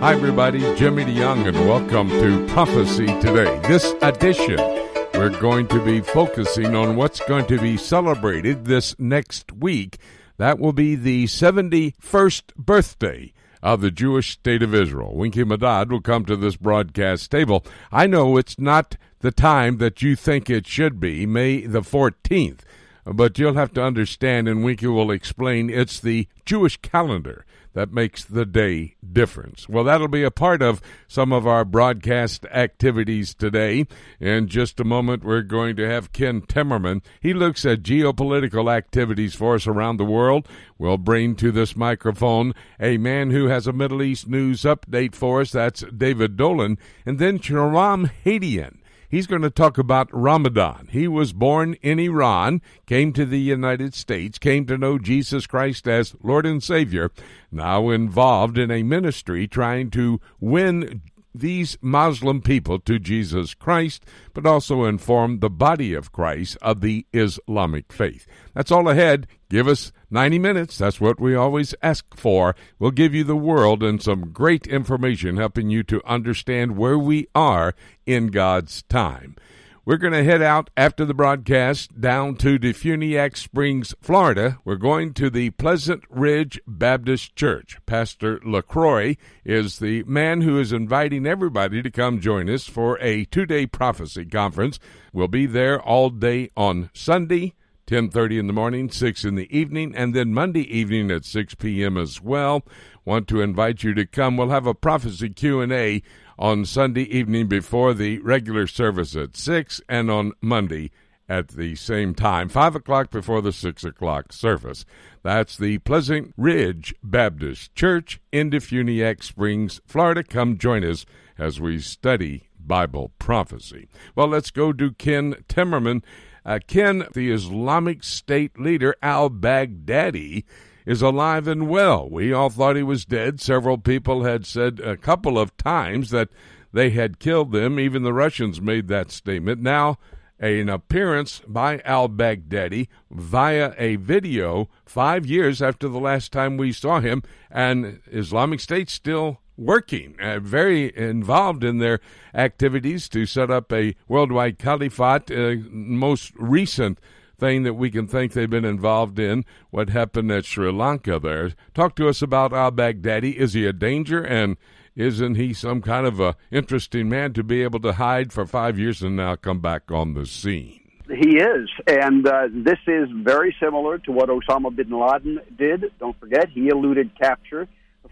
Hi, everybody. Jimmy DeYoung, and welcome to Prophecy Today. This edition, we're going to be focusing on what's going to be celebrated this next week. That will be the 71st birthday of the Jewish state of Israel. Winky Madad will come to this broadcast table. I know it's not the time that you think it should be, May the 14th, but you'll have to understand, and Winky will explain, it's the Jewish calendar that makes the day difference. Well, that'll be a part of some of our broadcast activities today. In just a moment, we're going to have Ken Timmerman. He looks at geopolitical activities for us around the world. We'll bring to this microphone a man who has a Middle East news update for us. That's David Dolan. And then Shahram Hadian He's going to talk about Ramadan. He was born in Iran, came to the United States, came to know Jesus Christ as Lord and Savior, now involved in a ministry trying to win these Muslim people to Jesus Christ, but also inform the body of Christ of the Islamic faith. That's all ahead. Give us 90 minutes. That's what we always ask for. We'll give you the world and some great information helping you to understand where we are in God's time. We're going to head out after the broadcast down to Defuniak Springs, Florida. We're going to the Pleasant Ridge Baptist Church. Pastor LaCroix is the man who is inviting everybody to come join us for a two day prophecy conference. We'll be there all day on Sunday. 10:30 in the morning, 6 in the evening, and then Monday evening at 6 p.m. as well. Want to invite you to come. We'll have a prophecy Q&A on Sunday evening before the regular service at 6 and on Monday at the same time, 5 o'clock before the 6 o'clock service. That's the Pleasant Ridge Baptist Church in Defuniak Springs, Florida. Come join us as we study Bible prophecy. Well, let's go to Ken Timmerman. Uh, Ken, the Islamic State leader al Baghdadi, is alive and well. We all thought he was dead. Several people had said a couple of times that they had killed them. Even the Russians made that statement. Now, an appearance by al Baghdadi via a video five years after the last time we saw him, and Islamic State still working, uh, very involved in their activities to set up a worldwide caliphate. Uh, most recent thing that we can think they've been involved in, what happened at Sri Lanka there. Talk to us about al Baghdadi. Is he a danger? And isn't he some kind of a interesting man to be able to hide for five years and now come back on the scene? He is, and uh, this is very similar to what Osama bin Laden did. Don't forget, he eluded capture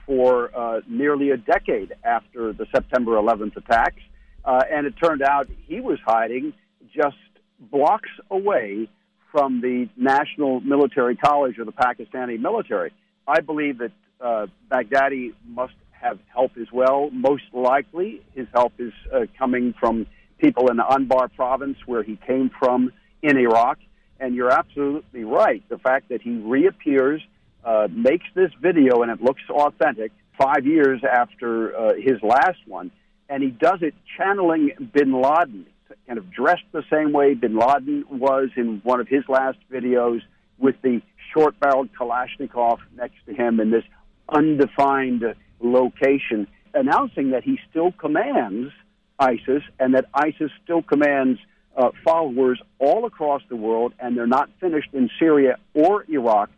for uh, nearly a decade after the September 11th attacks, uh, and it turned out he was hiding just blocks away from the National Military College of the Pakistani military. I believe that uh, Baghdadi must have help as well. Most likely, his help is uh, coming from people in the Anbar province where he came from in Iraq. And you're absolutely right. The fact that he reappears, uh, makes this video, and it looks authentic five years after uh, his last one, and he does it channeling bin Laden kind of dressed the same way bin Laden was in one of his last videos with the short barreled Kalashnikov next to him in this undefined location, announcing that he still commands ISIS and that ISIS still commands uh, followers all across the world, and they're not finished in Syria or Iraq.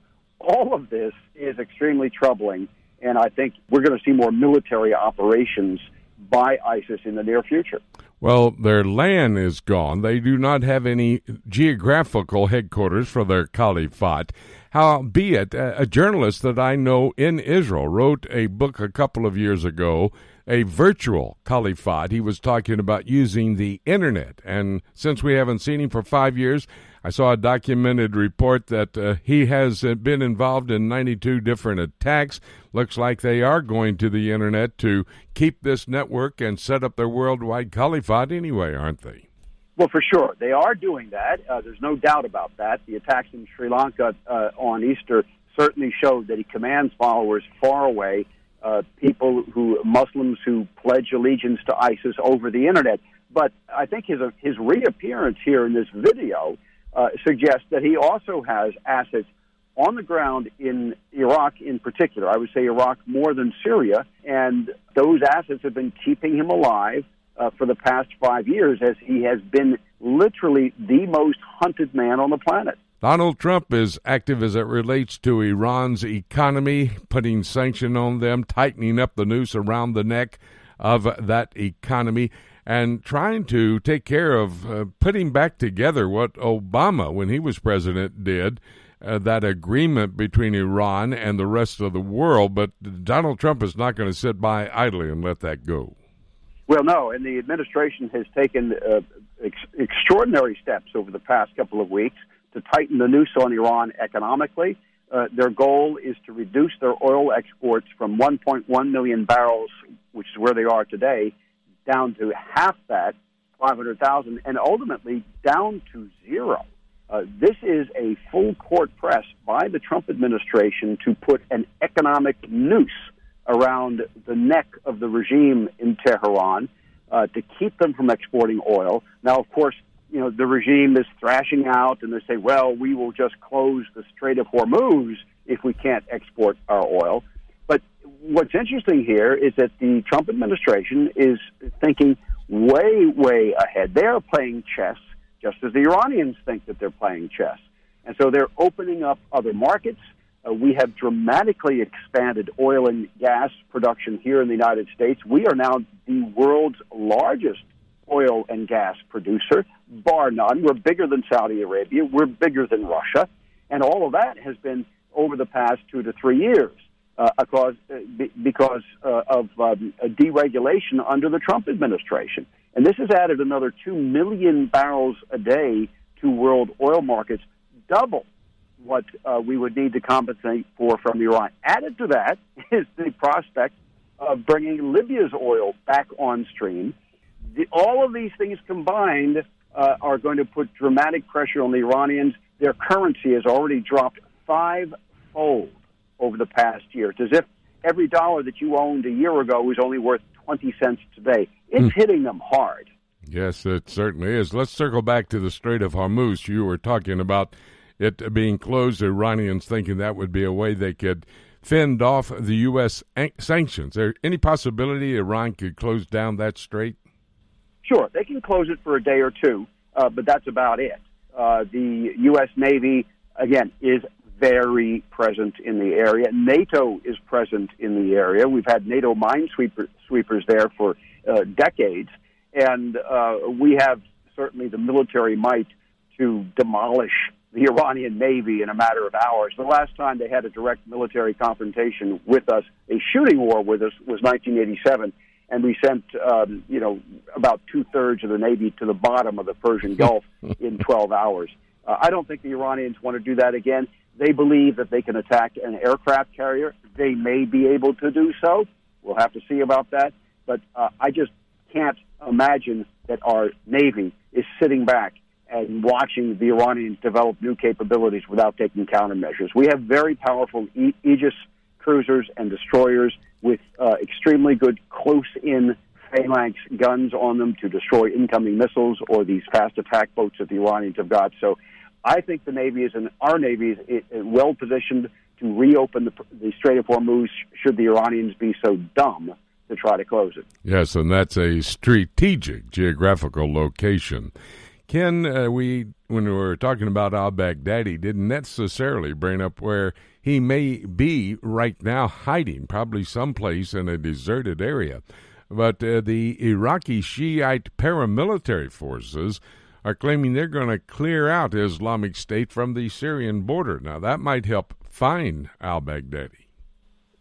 All of this is extremely troubling, and I think we're going to see more military operations by ISIS in the near future. Well, their land is gone. They do not have any geographical headquarters for their caliphate. Howbeit, a journalist that I know in Israel wrote a book a couple of years ago, a virtual caliphate. He was talking about using the internet. And since we haven't seen him for five years, I saw a documented report that uh, he has uh, been involved in 92 different attacks. Looks like they are going to the internet to keep this network and set up their worldwide caliphate anyway, aren't they? Well, for sure. They are doing that. Uh, there's no doubt about that. The attacks in Sri Lanka uh, on Easter certainly showed that he commands followers far away, uh, people who, Muslims who pledge allegiance to ISIS over the internet. But I think his, his reappearance here in this video uh, suggests that he also has assets on the ground in Iraq in particular. I would say Iraq more than Syria, and those assets have been keeping him alive uh, for the past five years as he has been literally the most hunted man on the planet. Donald Trump is active as it relates to Iran's economy, putting sanction on them, tightening up the noose around the neck of that economy, and trying to take care of uh, putting back together what Obama, when he was president, did. Uh, that agreement between Iran and the rest of the world, but Donald Trump is not going to sit by idly and let that go. Well, no, and the administration has taken uh, ex- extraordinary steps over the past couple of weeks to tighten the noose on Iran economically. Uh, their goal is to reduce their oil exports from 1.1 million barrels, which is where they are today, down to half that, 500,000, and ultimately down to zero. Uh, this is a full court press by the Trump administration to put an economic noose around the neck of the regime in Tehran uh, to keep them from exporting oil. Now, of course, you know the regime is thrashing out, and they say, "Well, we will just close the Strait of Hormuz if we can't export our oil." What's interesting here is that the Trump administration is thinking way, way ahead. They are playing chess, just as the Iranians think that they're playing chess, and so they're opening up other markets. Uh, we have dramatically expanded oil and gas production here in the United States. We are now the world's largest oil and gas producer, bar none. We're bigger than Saudi Arabia. We're bigger than Russia. And all of that has been over the past two to three years because, uh, because uh, of um, deregulation under the Trump administration. And this has added another 2 million barrels a day to world oil markets, double what uh, we would need to compensate for from Iran. Added to that is the prospect of bringing Libya's oil back on stream the, all of these things combined uh, are going to put dramatic pressure on the Iranians. Their currency has already dropped fivefold over the past year. It's as if every dollar that you owned a year ago was only worth 20 cents today. It's mm. hitting them hard. Yes, it certainly is. Let's circle back to the Strait of Hormuz. You were talking about it being closed, Iranians thinking that would be a way they could fend off the U.S. sanctions. Is there any possibility Iran could close down that strait? Sure, they can close it for a day or two, uh, but that's about it. Uh, the U.S. Navy, again, is very present in the area. NATO is present in the area. We've had NATO minesweeper, sweepers there for uh, decades, and uh, we have certainly the military might to demolish the Iranian Navy in a matter of hours. The last time they had a direct military confrontation with us, a shooting war with us, was 1987 and we sent um, you know about two thirds of the navy to the bottom of the Persian Gulf in 12 hours. Uh, I don't think the Iranians want to do that again. They believe that they can attack an aircraft carrier. They may be able to do so. We'll have to see about that. But uh, I just can't imagine that our navy is sitting back and watching the Iranians develop new capabilities without taking countermeasures. We have very powerful Aegis cruisers and destroyers with uh, extremely good close-in phalanx guns on them to destroy incoming missiles or these fast attack boats that the Iranians have got. So I think the Navy is, and our Navy is well positioned to reopen the, the Strait of Hormuz should the Iranians be so dumb to try to close it. Yes, and that's a strategic geographical location. Ken, uh, we when we were talking about al Baghdadi, didn't necessarily bring up where he may be right now hiding, probably someplace in a deserted area. But uh, the Iraqi Shiite paramilitary forces are claiming they're going to clear out Islamic State from the Syrian border. Now, that might help find al Baghdadi.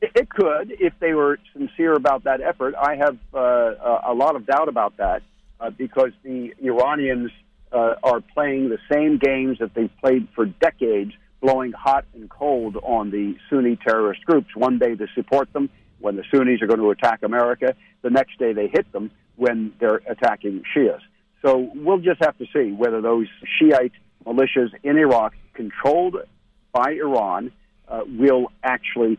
It could if they were sincere about that effort. I have uh, a lot of doubt about that uh, because the Iranians uh, are playing the same games that they've played for decades blowing hot and cold on the Sunni terrorist groups. One day they support them when the Sunnis are going to attack America. The next day they hit them when they're attacking Shias. So we'll just have to see whether those Shiite militias in Iraq, controlled by Iran, uh, will actually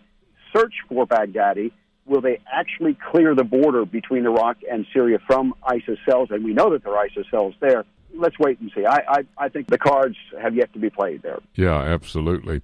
search for Baghdadi. Will they actually clear the border between Iraq and Syria from ISIS cells? And we know that there are ISIS cells there let's wait and see. I, I, I think the cards have yet to be played there. Yeah, absolutely.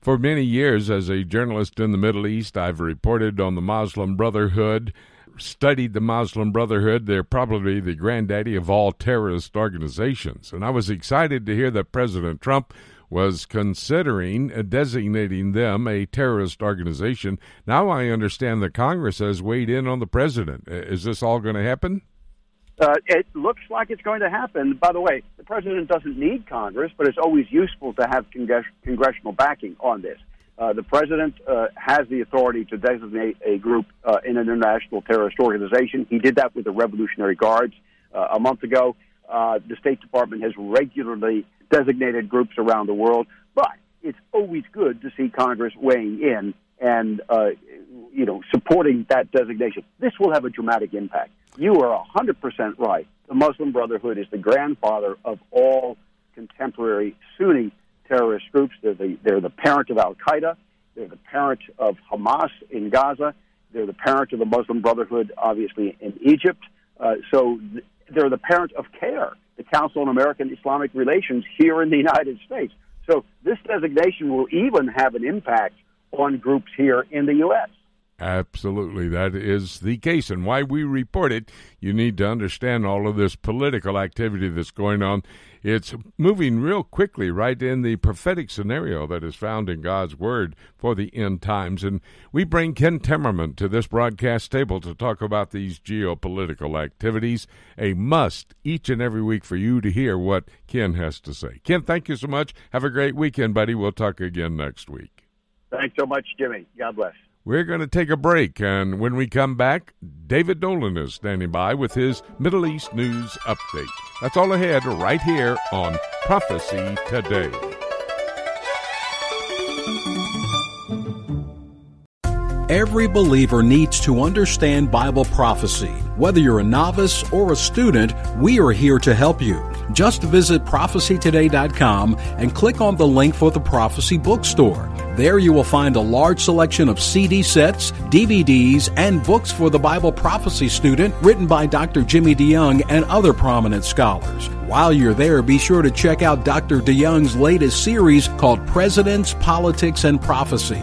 For many years, as a journalist in the Middle East, I've reported on the Muslim Brotherhood, studied the Muslim Brotherhood. They're probably the granddaddy of all terrorist organizations. And I was excited to hear that President Trump was considering designating them a terrorist organization. Now I understand that Congress has weighed in on the president. Is this all going to happen? Uh, it looks like it's going to happen. By the way, the president doesn't need Congress, but it's always useful to have congress- congressional backing on this. Uh, the president uh, has the authority to designate a group uh, in an international terrorist organization. He did that with the Revolutionary Guards uh, a month ago. Uh, the State Department has regularly designated groups around the world, but it's always good to see Congress weighing in and you know supporting that designation. This will have a dramatic impact. You are hundred percent right. The Muslim Brotherhood is the grandfather of all contemporary Sunni terrorist groups. They're the they're the parent of Al Qaeda. They're the parent of Hamas in Gaza. They're the parent of the Muslim Brotherhood, obviously in Egypt. Uh, so th- they're the parent of CAIR, the Council on American Islamic Relations here in the United States. So this designation will even have an impact on groups here in the U.S. Absolutely, that is the case. And why we report it, you need to understand all of this political activity that's going on. It's moving real quickly right in the prophetic scenario that is found in God's Word for the end times. And we bring Ken Timmerman to this broadcast table to talk about these geopolitical activities. A must each and every week for you to hear what Ken has to say. Ken, thank you so much. Have a great weekend, buddy. We'll talk again next week. Thanks so much, Jimmy. God bless. We're going to take a break, and when we come back, David Dolan is standing by with his Middle East news update. That's all ahead right here on Prophecy Today. Every believer needs to understand Bible prophecy. Whether you're a novice or a student, we are here to help you. Just visit prophecytoday.com and click on the link for the Prophecy Bookstore. There you will find a large selection of CD sets, DVDs, and books for the Bible prophecy student written by Dr. Jimmy DeYoung and other prominent scholars. While you're there, be sure to check out Dr. DeYoung's latest series called Presidents, Politics, and Prophecy.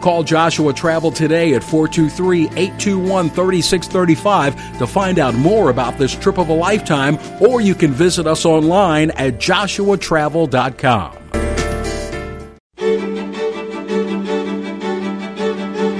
Call Joshua Travel today at 423 821 3635 to find out more about this trip of a lifetime, or you can visit us online at joshuatravel.com.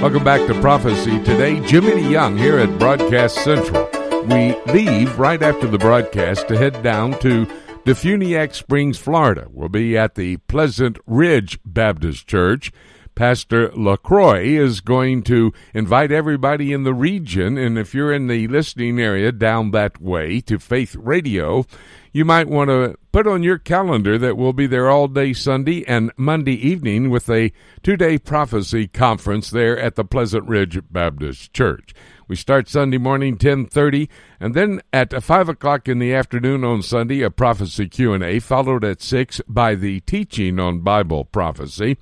Welcome back to Prophecy Today. Jimmy DeYoung here at Broadcast Central. We leave right after the broadcast to head down to Defuniak Springs, Florida. We'll be at the Pleasant Ridge Baptist Church. Pastor LaCroix is going to invite everybody in the region, and if you're in the listening area down that way to Faith Radio, you might want to put on your calendar that we'll be there all day Sunday and Monday evening with a two day prophecy conference there at the Pleasant Ridge Baptist Church. We start Sunday morning, ten thirty, and then at five o'clock in the afternoon on Sunday, a prophecy Q and A, followed at six by the teaching on Bible prophecy.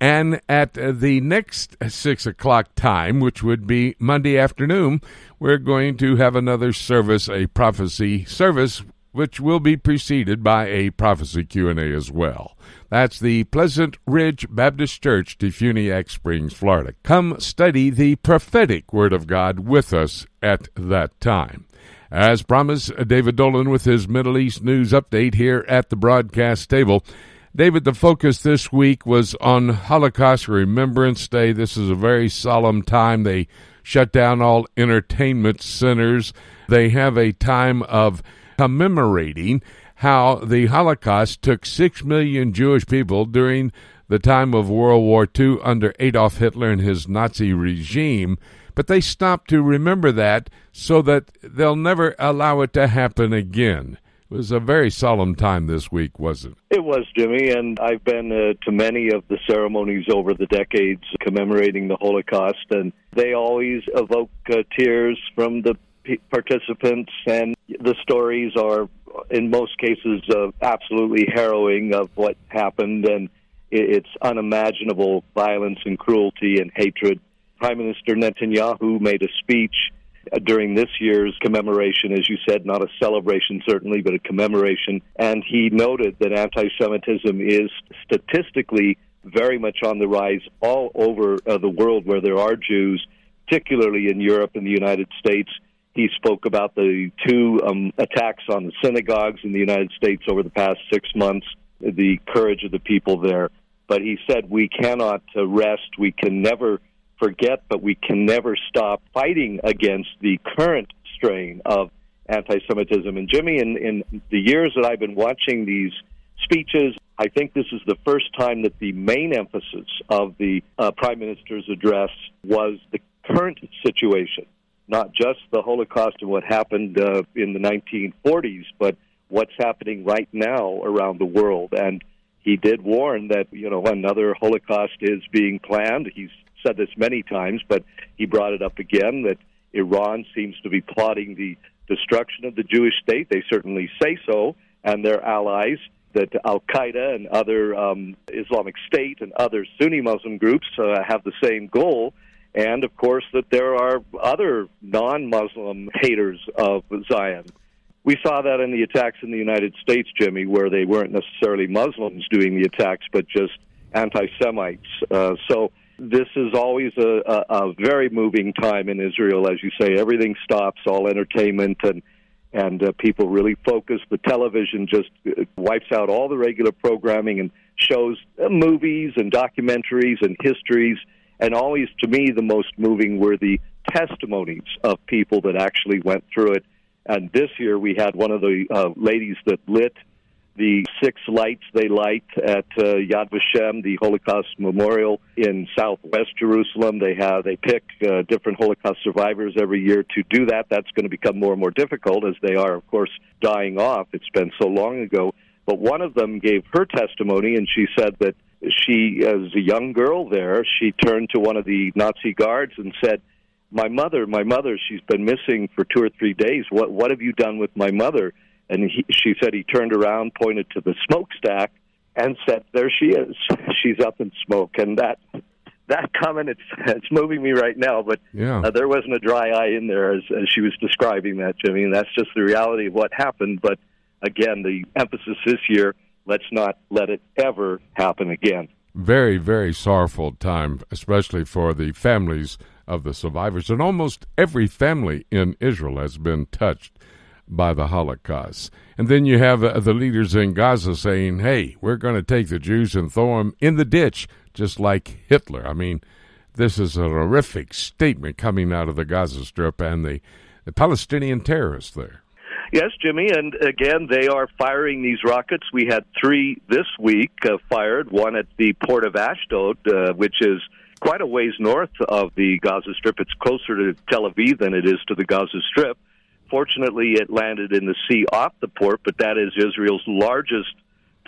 And at the next six o'clock time, which would be Monday afternoon, we're going to have another service, a prophecy service which will be preceded by a prophecy Q&A as well. That's the Pleasant Ridge Baptist Church, Defuniak Springs, Florida. Come study the prophetic Word of God with us at that time. As promised, David Dolan with his Middle East news update here at the broadcast table. David, the focus this week was on Holocaust Remembrance Day. This is a very solemn time. They shut down all entertainment centers. They have a time of commemorating how the Holocaust took six million Jewish people during the time of World War II under Adolf Hitler and his Nazi regime but they stopped to remember that so that they'll never allow it to happen again. It was a very solemn time this week, wasn't it? It was, Jimmy, and I've been uh, to many of the ceremonies over the decades commemorating the Holocaust, and they always evoke uh, tears from the participants, and the stories are, in most cases, uh, absolutely harrowing of what happened, and it's unimaginable violence and cruelty and hatred Prime Minister Netanyahu made a speech during this year's commemoration, as you said, not a celebration certainly, but a commemoration. And he noted that anti Semitism is statistically very much on the rise all over uh, the world where there are Jews, particularly in Europe and the United States. He spoke about the two um, attacks on the synagogues in the United States over the past six months, the courage of the people there. But he said, We cannot uh, rest. We can never forget, but we can never stop fighting against the current strain of anti Semitism. And Jimmy, in, in the years that I've been watching these speeches, I think this is the first time that the main emphasis of the uh, Prime Minister's address was the current situation, not just the Holocaust and what happened uh, in the 1940s, but what's happening right now around the world. And he did warn that you know another Holocaust is being planned. He's said this many times, but he brought it up again that Iran seems to be plotting the destruction of the Jewish state. They certainly say so, and their allies, that Al Qaeda and other um, Islamic State and other Sunni Muslim groups uh, have the same goal. And of course, that there are other non Muslim haters of Zion. We saw that in the attacks in the United States, Jimmy, where they weren't necessarily Muslims doing the attacks, but just anti Semites. Uh, so this is always a, a, a very moving time in Israel, as you say. Everything stops, all entertainment and and uh, people really focus. The television just uh, wipes out all the regular programming and shows uh, movies and documentaries and histories. And always, to me, the most moving were the testimonies of people that actually went through it. And this year, we had one of the uh, ladies that lit the six lights they light at uh, Yad Vashem, the Holocaust Memorial in Southwest Jerusalem. They have they pick uh, different Holocaust survivors every year to do that. That's going to become more and more difficult as they are, of course, dying off. It's been so long ago. But one of them gave her testimony, and she said that she, as a young girl there, she turned to one of the Nazi guards and said, "My mother, my mother, she's been missing for two or three days. What what have you done with my mother?" And he, she said he turned around, pointed to the smokestack, and said, "There she is. She's up in smoke." And that that comment it's it's moving me right now. But yeah. uh, there wasn't a dry eye in there as, as she was describing that, Jimmy. And that's just the reality of what happened. But again, the emphasis this year: let's not let it ever happen again. Very, very sorrowful time, especially for the families of the survivors, and almost every family in Israel has been touched by the Holocaust. And then you have uh, the leaders in Gaza saying, hey, we're going to take the Jews and throw them in the ditch, just like Hitler. I mean, this is a horrific statement coming out of the Gaza Strip and the, the Palestinian terrorists there. Yes, Jimmy, and again, they are firing these rockets. We had three this week uh, fired, one at the port of Ashdod, uh, which is quite a ways north of the Gaza Strip. It's closer to Tel Aviv than it is to the Gaza Strip. Fortunately, it landed in the sea off the port, but that is Israel's largest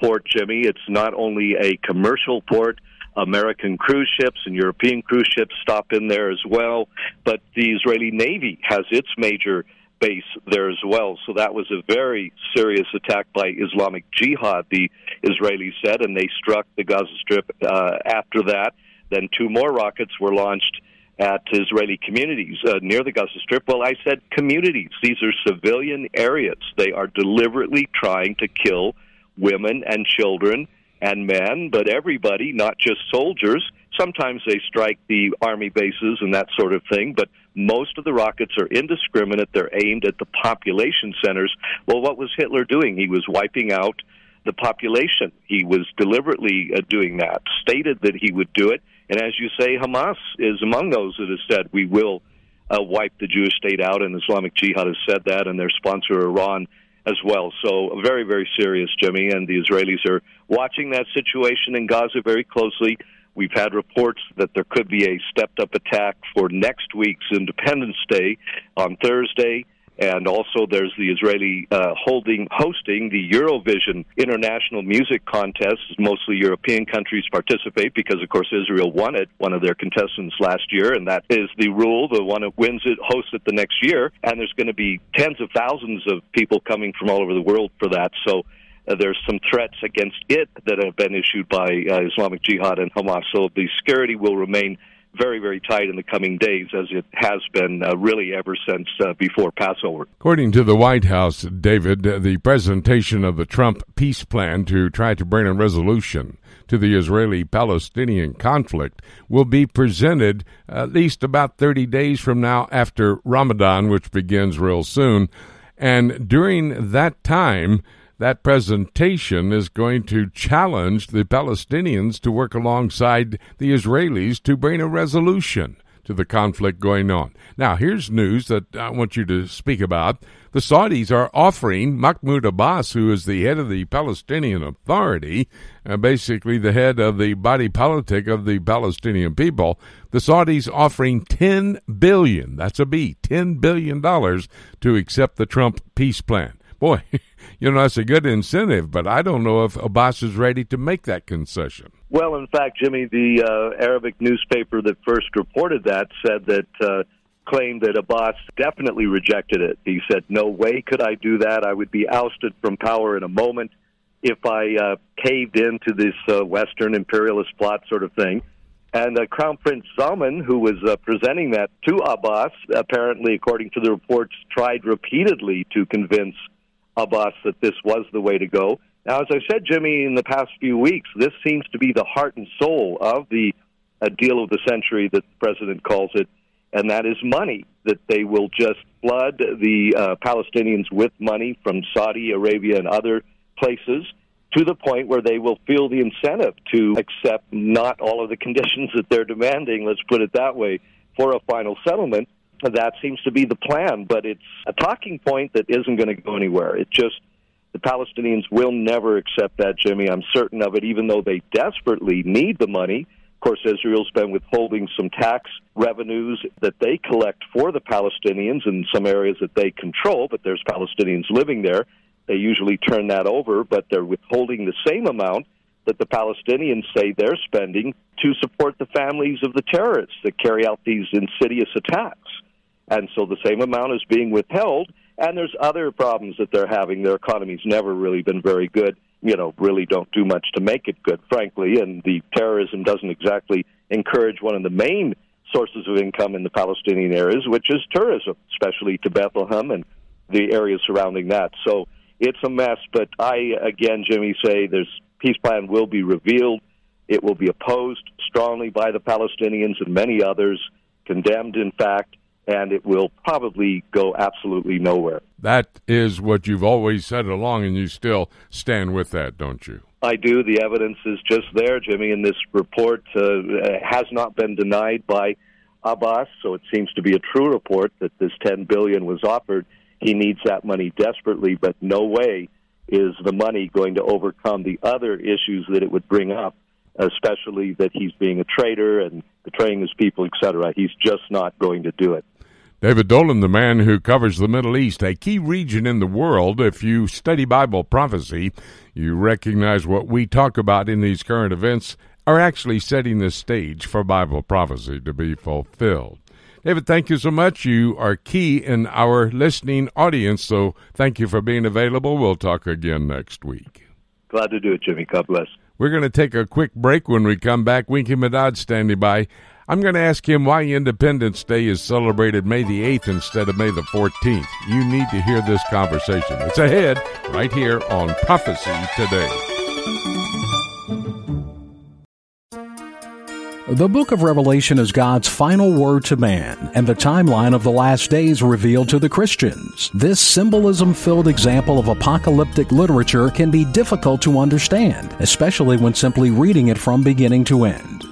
port, Jimmy. It's not only a commercial port, American cruise ships and European cruise ships stop in there as well, but the Israeli Navy has its major base there as well. So that was a very serious attack by Islamic Jihad, the Israelis said, and they struck the Gaza Strip uh, after that. Then two more rockets were launched at Israeli communities uh, near the Gaza Strip. Well, I said communities. These are civilian areas. They are deliberately trying to kill women and children and men, but everybody, not just soldiers. Sometimes they strike the army bases and that sort of thing, but most of the rockets are indiscriminate. They're aimed at the population centers. Well, what was Hitler doing? He was wiping out the population. He was deliberately uh, doing that, stated that he would do it. And as you say, Hamas is among those that has said, we will uh, wipe the Jewish state out, and Islamic Jihad has said that, and their sponsor, Iran, as well. So very, very serious, Jimmy, and the Israelis are watching that situation in Gaza very closely. We've had reports that there could be a stepped up attack for next week's Independence Day on Thursday. And also, there's the Israeli uh, holding hosting the Eurovision International Music Contest. Mostly European countries participate because, of course, Israel won it, one of their contestants last year, and that is the rule. The one who wins it hosts it the next year, and there's going to be tens of thousands of people coming from all over the world for that. So. Uh, there's some threats against it that have been issued by uh, Islamic Jihad and Hamas. So the security will remain very, very tight in the coming days, as it has been uh, really ever since uh, before Passover. According to the White House, David, the presentation of the Trump peace plan to try to bring a resolution to the Israeli Palestinian conflict will be presented at least about 30 days from now after Ramadan, which begins real soon. And during that time, that presentation is going to challenge the Palestinians to work alongside the Israelis to bring a resolution to the conflict going on. Now, here's news that I want you to speak about. The Saudis are offering Mahmoud Abbas, who is the head of the Palestinian Authority, uh, basically the head of the body politic of the Palestinian people, the Saudis offering 10 billion, that's a B, 10 billion dollars to accept the Trump peace plan. Boy, you know, that's a good incentive, but I don't know if Abbas is ready to make that concession. Well, in fact, Jimmy, the uh, Arabic newspaper that first reported that said that. Uh, claimed that Abbas definitely rejected it. He said, No way could I do that. I would be ousted from power in a moment if I uh, caved into this uh, Western imperialist plot sort of thing. And uh, Crown Prince Salman, who was uh, presenting that to Abbas, apparently, according to the reports, tried repeatedly to convince Abbas that this was the way to go. Now, as I said, Jimmy, in the past few weeks, this seems to be the heart and soul of the uh, deal of the century that the president calls it, and that is money. That they will just flood the uh, Palestinians with money from Saudi Arabia and other places to the point where they will feel the incentive to accept not all of the conditions that they're demanding, let's put it that way, for a final settlement that seems to be the plan, but it's a talking point that isn't going to go anywhere. It just the Palestinians will never accept that, Jimmy. I'm certain of it, even though they desperately need the money. Of course, Israel's been withholding some tax revenues that they collect for the Palestinians in some areas that they control, but there's Palestinians living there. They usually turn that over, but they're withholding the same amount that the Palestinians say they're spending to support the families of the terrorists that carry out these insidious attacks and so the same amount is being withheld. And there's other problems that they're having. Their economy's never really been very good. You know, really don't do much to make it good, frankly. And the terrorism doesn't exactly encourage one of the main sources of income in the Palestinian areas, which is tourism, especially to Bethlehem and the areas surrounding that. So it's a mess. But I, again, Jimmy, say there's peace plan will be revealed. It will be opposed strongly by the Palestinians and many others, condemned, in fact and it will probably go absolutely nowhere. That is what you've always said along, and you still stand with that, don't you? I do. The evidence is just there, Jimmy, and this report uh, has not been denied by Abbas, so it seems to be a true report that this 10 billion was offered. He needs that money desperately, but no way is the money going to overcome the other issues that it would bring up, especially that he's being a traitor and betraying his people, etc. He's just not going to do it. David Dolan, the man who covers the Middle East, a key region in the world. If you study Bible prophecy, you recognize what we talk about in these current events are actually setting the stage for Bible prophecy to be fulfilled. David, thank you so much. You are key in our listening audience, so thank you for being available. We'll talk again next week. Glad to do it, Jimmy. God bless. We're going to take a quick break when we come back. Winky Madad standing by. I'm going to ask him why Independence Day is celebrated May the 8th instead of May the 14th. You need to hear this conversation. It's ahead right here on Prophecy Today. The book of Revelation is God's final word to man and the timeline of the last days revealed to the Christians. This symbolism filled example of apocalyptic literature can be difficult to understand, especially when simply reading it from beginning to end.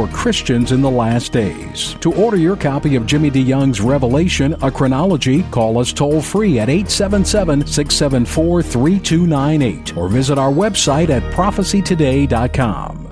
for Christians in the last days. To order your copy of Jimmy DeYoung's Revelation, a chronology, call us toll free at 877 674 3298 or visit our website at prophecytoday.com.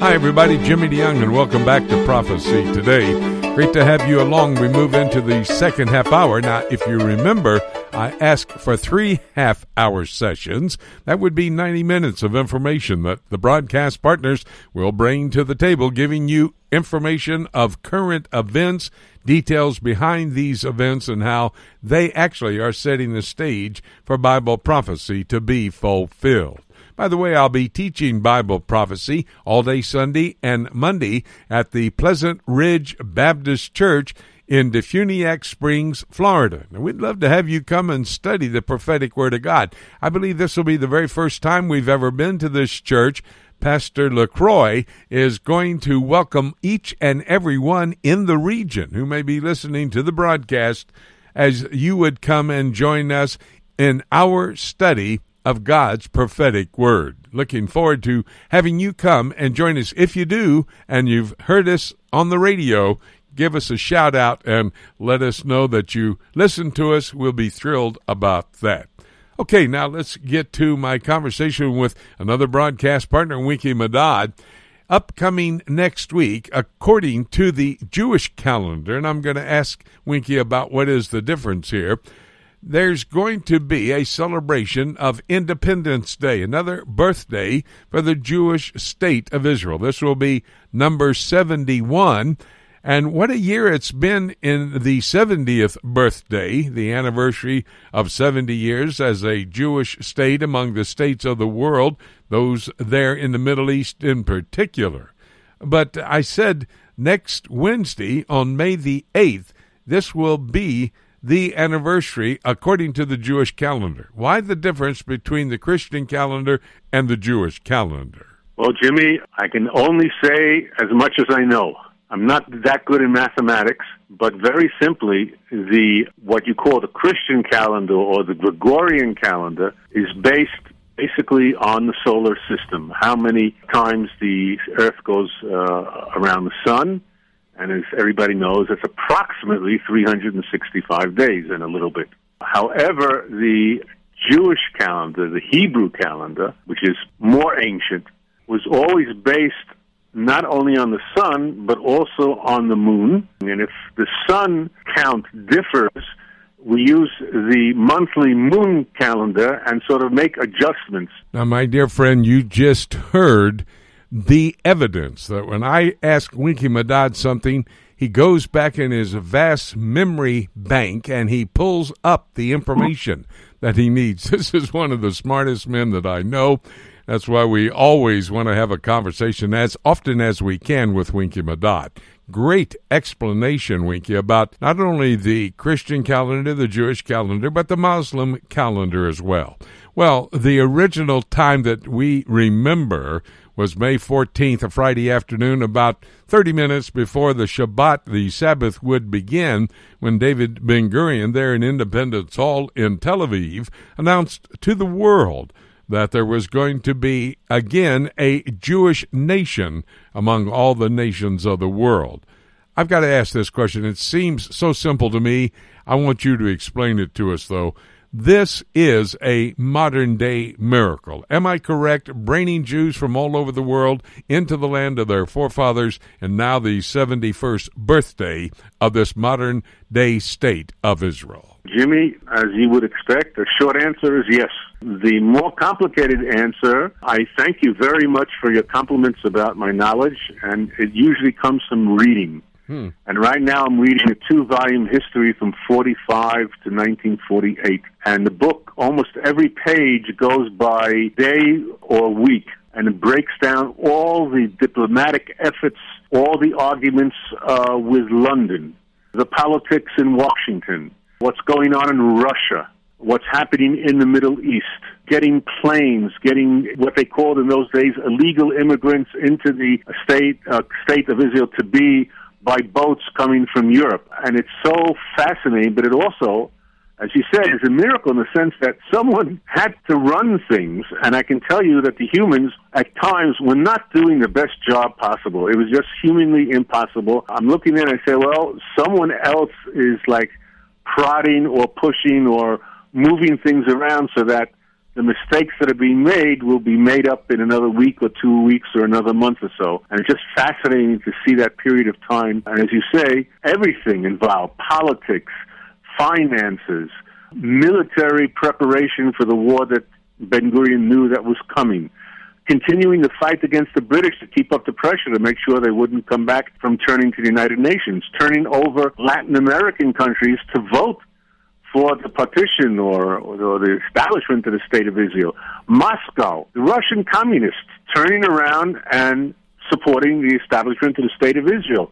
Hi, everybody. Jimmy DeYoung, and welcome back to Prophecy Today. Great to have you along. We move into the second half hour. Now, if you remember, I ask for three half hour sessions. That would be 90 minutes of information that the broadcast partners will bring to the table, giving you information of current events, details behind these events, and how they actually are setting the stage for Bible prophecy to be fulfilled. By the way, I'll be teaching Bible prophecy all day Sunday and Monday at the Pleasant Ridge Baptist Church in Defuniak Springs, Florida. Now, we'd love to have you come and study the prophetic Word of God. I believe this will be the very first time we've ever been to this church. Pastor LaCroix is going to welcome each and every one in the region who may be listening to the broadcast as you would come and join us in our study of God's prophetic word. Looking forward to having you come and join us. If you do, and you've heard us on the radio, give us a shout out and let us know that you listen to us. We'll be thrilled about that. Okay, now let's get to my conversation with another broadcast partner, Winky Madad. Upcoming next week, according to the Jewish calendar, and I'm going to ask Winky about what is the difference here there's going to be a celebration of Independence Day, another birthday for the Jewish state of Israel. This will be number 71. And what a year it's been in the 70th birthday, the anniversary of 70 years as a Jewish state among the states of the world, those there in the Middle East in particular. But I said next Wednesday, on May the 8th, this will be the anniversary according to the Jewish calendar. Why the difference between the Christian calendar and the Jewish calendar? Well, Jimmy, I can only say as much as I know. I'm not that good in mathematics, but very simply, the what you call the Christian calendar or the Gregorian calendar is based basically on the solar system. How many times the Earth goes uh, around the sun, and as everybody knows, it's approximately 365 days and a little bit. However, the Jewish calendar, the Hebrew calendar, which is more ancient, was always based not only on the sun, but also on the moon. And if the sun count differs, we use the monthly moon calendar and sort of make adjustments. Now, my dear friend, you just heard the evidence that when I ask Winky Madad something, he goes back in his vast memory bank and he pulls up the information that he needs. This is one of the smartest men that I know. That's why we always want to have a conversation as often as we can with Winky Madad. Great explanation, Winky, about not only the Christian calendar, the Jewish calendar, but the Muslim calendar as well. Well, the original time that we remember was May 14th, a Friday afternoon, about 30 minutes before the Shabbat, the Sabbath, would begin, when David Ben Gurion, there in Independence Hall in Tel Aviv, announced to the world that there was going to be again a Jewish nation among all the nations of the world. I've got to ask this question. It seems so simple to me. I want you to explain it to us, though. this is a modern day miracle. Am I correct? Bringing Jews from all over the world into the land of their forefathers, and now the 71st birthday of this modern day state of Israel. Jimmy, as you would expect, the short answer is yes. The more complicated answer, I thank you very much for your compliments about my knowledge, and it usually comes from reading. Hmm. And right now I'm reading a two volume history from 45 to 1948. And the book, almost every page goes by day or week. And it breaks down all the diplomatic efforts, all the arguments uh, with London, the politics in Washington, what's going on in Russia, what's happening in the Middle East, getting planes, getting what they called in those days illegal immigrants into the state uh, state of Israel to be by boats coming from Europe. And it's so fascinating, but it also, as you said, is a miracle in the sense that someone had to run things. And I can tell you that the humans at times were not doing the best job possible. It was just humanly impossible. I'm looking it and I say, well, someone else is like prodding or pushing or moving things around so that the mistakes that are being made will be made up in another week or two weeks or another month or so. And it's just fascinating to see that period of time. And as you say, everything involved politics, finances, military preparation for the war that Ben Gurion knew that was coming. Continuing the fight against the British to keep up the pressure to make sure they wouldn't come back from turning to the United Nations, turning over Latin American countries to vote for the partition or, or the establishment of the state of Israel. Moscow, the Russian communists turning around and supporting the establishment of the state of Israel.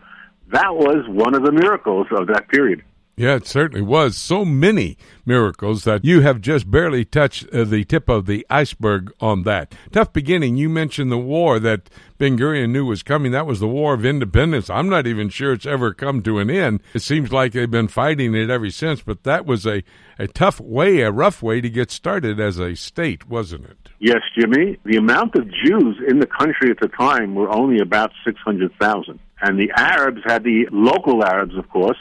That was one of the miracles of that period. Yeah, it certainly was. So many miracles that you have just barely touched uh, the tip of the iceberg on that. Tough beginning. You mentioned the war that Ben Gurion knew was coming. That was the War of Independence. I'm not even sure it's ever come to an end. It seems like they've been fighting it ever since, but that was a, a tough way, a rough way to get started as a state, wasn't it? Yes, Jimmy. The amount of Jews in the country at the time were only about 600,000. And the Arabs had the local Arabs, of course,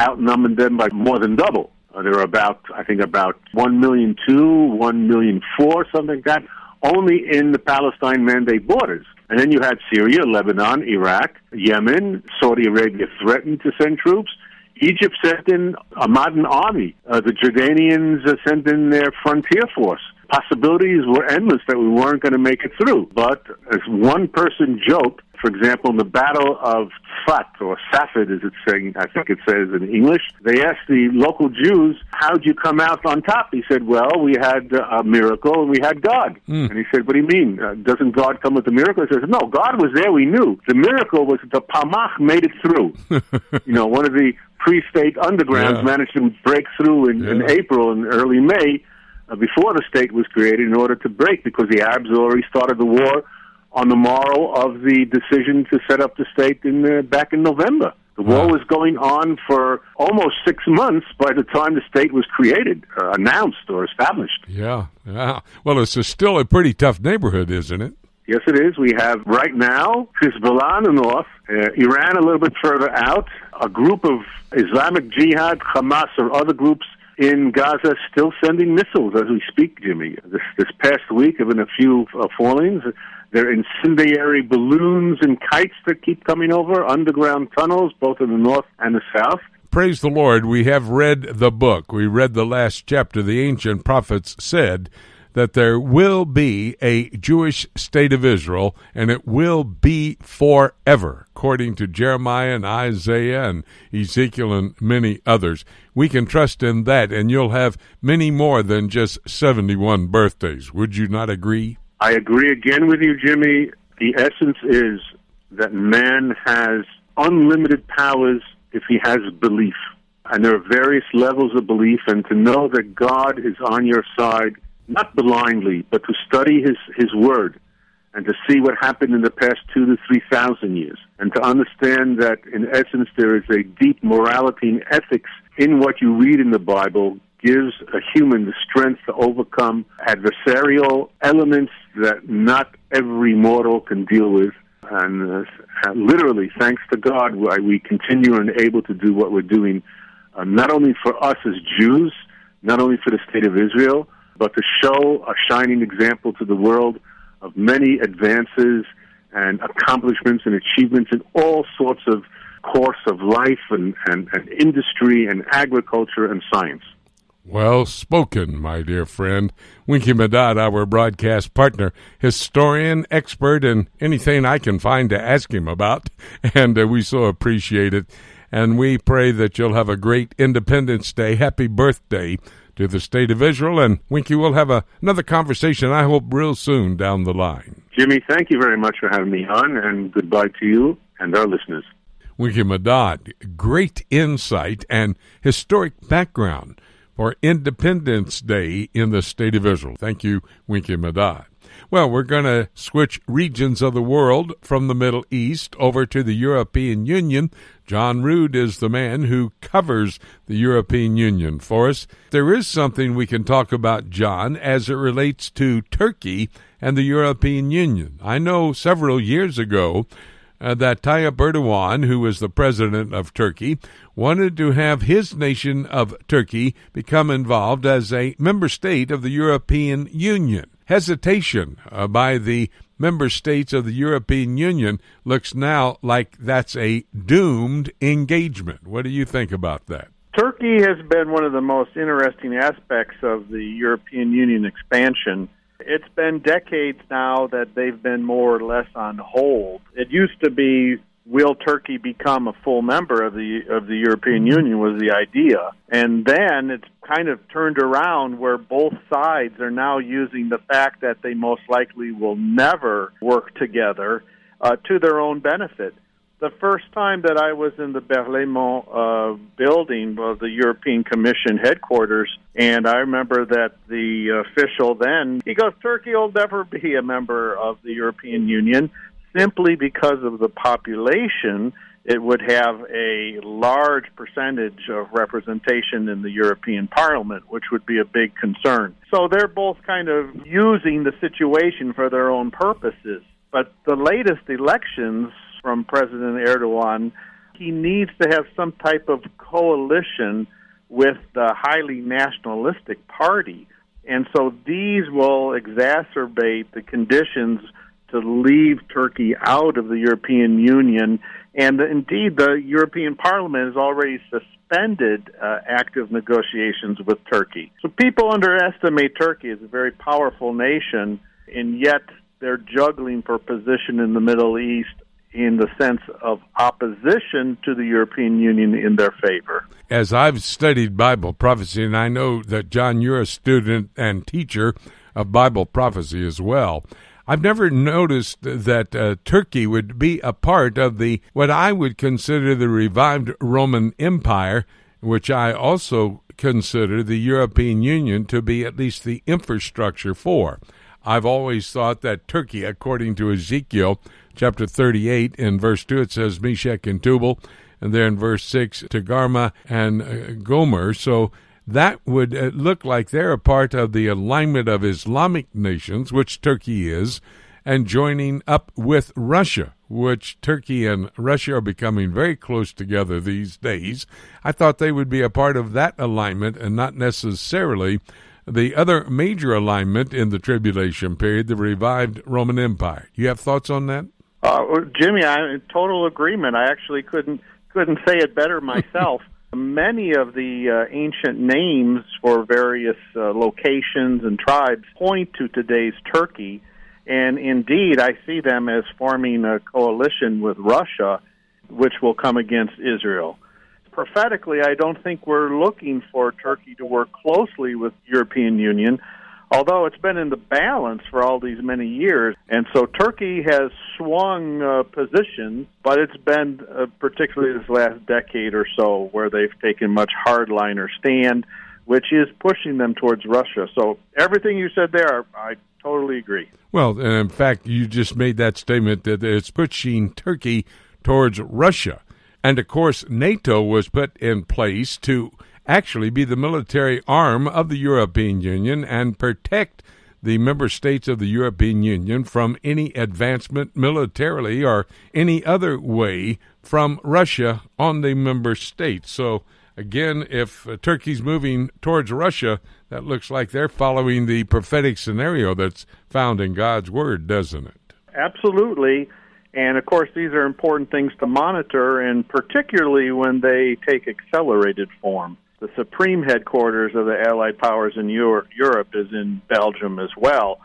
outnumbered them by more than double. Uh, there were about, I think, about one million two, one million four, something like that, only in the Palestine Mandate borders. And then you had Syria, Lebanon, Iraq, Yemen, Saudi Arabia threatened to send troops. Egypt sent in a modern army. Uh, the Jordanians uh, sent in their frontier force. Possibilities were endless that we weren't going to make it through. But as one person joked, for example, in the Battle of Tzfat, or Safed as it's saying, I think it says in English, they asked the local Jews, how'd you come out on top? He said, well, we had a miracle and we had God. Mm. And he said, what do you mean? Uh, doesn't God come with the miracle? He says, no, God was there, we knew. The miracle was that the Palmach made it through. you know, one of the pre-state undergrounds yeah. managed to break through in, yeah. in April and early May uh, before the state was created in order to break because the Arabs already started the war on the morrow of the decision to set up the state in uh, back in November. The war wow. was going on for almost six months by the time the state was created, uh, announced, or established. Yeah, yeah. Well, it's a, still a pretty tough neighborhood, isn't it? Yes, it is. We have right now Hezbollah in the north, uh, Iran a little bit further out, a group of Islamic Jihad, Hamas, or other groups in Gaza still sending missiles as we speak, Jimmy. This, this past week, have been a few uh, fallings. There are incendiary balloons and kites that keep coming over, underground tunnels, both in the north and the south. Praise the Lord, we have read the book. We read the last chapter. The ancient prophets said that there will be a Jewish state of Israel, and it will be forever, according to Jeremiah and Isaiah and Ezekiel and many others. We can trust in that, and you'll have many more than just 71 birthdays. Would you not agree? I agree again with you, Jimmy. The essence is that man has unlimited powers if he has belief. And there are various levels of belief, and to know that God is on your side, not blindly, but to study his, his word and to see what happened in the past two to three thousand years, and to understand that in essence there is a deep morality and ethics in what you read in the Bible gives a human the strength to overcome adversarial elements that not every mortal can deal with. And uh, literally, thanks to God, we continue and able to do what we're doing, uh, not only for us as Jews, not only for the state of Israel, but to show a shining example to the world of many advances and accomplishments and achievements in all sorts of course of life and, and, and industry and agriculture and science. Well spoken, my dear friend. Winky Medad, our broadcast partner, historian, expert, and anything I can find to ask him about. And uh, we so appreciate it. And we pray that you'll have a great Independence Day. Happy birthday to the State of Israel. And Winky, we'll have a, another conversation, I hope, real soon down the line. Jimmy, thank you very much for having me on, and goodbye to you and our listeners. Winky Medad, great insight and historic background for Independence Day in the State of Israel. Thank you, Winky Medad. Well, we're going to switch regions of the world from the Middle East over to the European Union. John Rood is the man who covers the European Union for us. There is something we can talk about, John, as it relates to Turkey and the European Union. I know several years ago uh, that Tayyip Erdogan, who was the president of Turkey, wanted to have his nation of Turkey become involved as a member state of the European Union. Hesitation uh, by the member states of the European Union looks now like that's a doomed engagement. What do you think about that? Turkey has been one of the most interesting aspects of the European Union expansion it's been decades now that they've been more or less on hold. It used to be will Turkey become a full member of the of the European mm-hmm. Union was the idea. And then it's kind of turned around where both sides are now using the fact that they most likely will never work together uh, to their own benefit the first time that I was in the Berlaymont uh, building of the European Commission headquarters, and I remember that the official then he goes, "Turkey will never be a member of the European Union simply because of the population." It would have a large percentage of representation in the European Parliament, which would be a big concern. So they're both kind of using the situation for their own purposes. But the latest elections from President Erdogan, he needs to have some type of coalition with the highly nationalistic party. And so these will exacerbate the conditions to leave Turkey out of the European Union. And indeed, the European Parliament has already suspended uh, active negotiations with Turkey. So people underestimate Turkey as a very powerful nation, and yet they're juggling for position in the Middle East in the sense of opposition to the European Union in their favor. As I've studied Bible prophecy, and I know that, John, you're a student and teacher of Bible prophecy as well. I've never noticed that uh, Turkey would be a part of the what I would consider the revived Roman Empire, which I also consider the European Union to be at least the infrastructure for. I've always thought that Turkey, according to Ezekiel, chapter 38. In verse 2, it says Meshech and Tubal. And there in verse 6, Togarmah and uh, Gomer. So that would uh, look like they're a part of the alignment of Islamic nations, which Turkey is, and joining up with Russia, which Turkey and Russia are becoming very close together these days. I thought they would be a part of that alignment and not necessarily the other major alignment in the tribulation period, the revived Roman Empire. You have thoughts on that? Uh, Jimmy, I'm in total agreement. I actually couldn't couldn't say it better myself. Many of the uh, ancient names for various uh, locations and tribes point to today's Turkey, and indeed, I see them as forming a coalition with Russia, which will come against Israel. Prophetically, I don't think we're looking for Turkey to work closely with European Union although it's been in the balance for all these many years. And so Turkey has swung uh, positions, but it's been uh, particularly this last decade or so where they've taken much hardliner stand, which is pushing them towards Russia. So everything you said there, I totally agree. Well, in fact, you just made that statement that it's pushing Turkey towards Russia. And of course, NATO was put in place to actually be the military arm of the European Union and protect the member states of the European Union from any advancement militarily or any other way from Russia on the member states. So again, if uh, Turkey's moving towards Russia, that looks like they're following the prophetic scenario that's found in God's Word, doesn't it? Absolutely. And of course, these are important things to monitor, and particularly when they take accelerated form. The supreme headquarters of the Allied powers in Europe is in Belgium as well.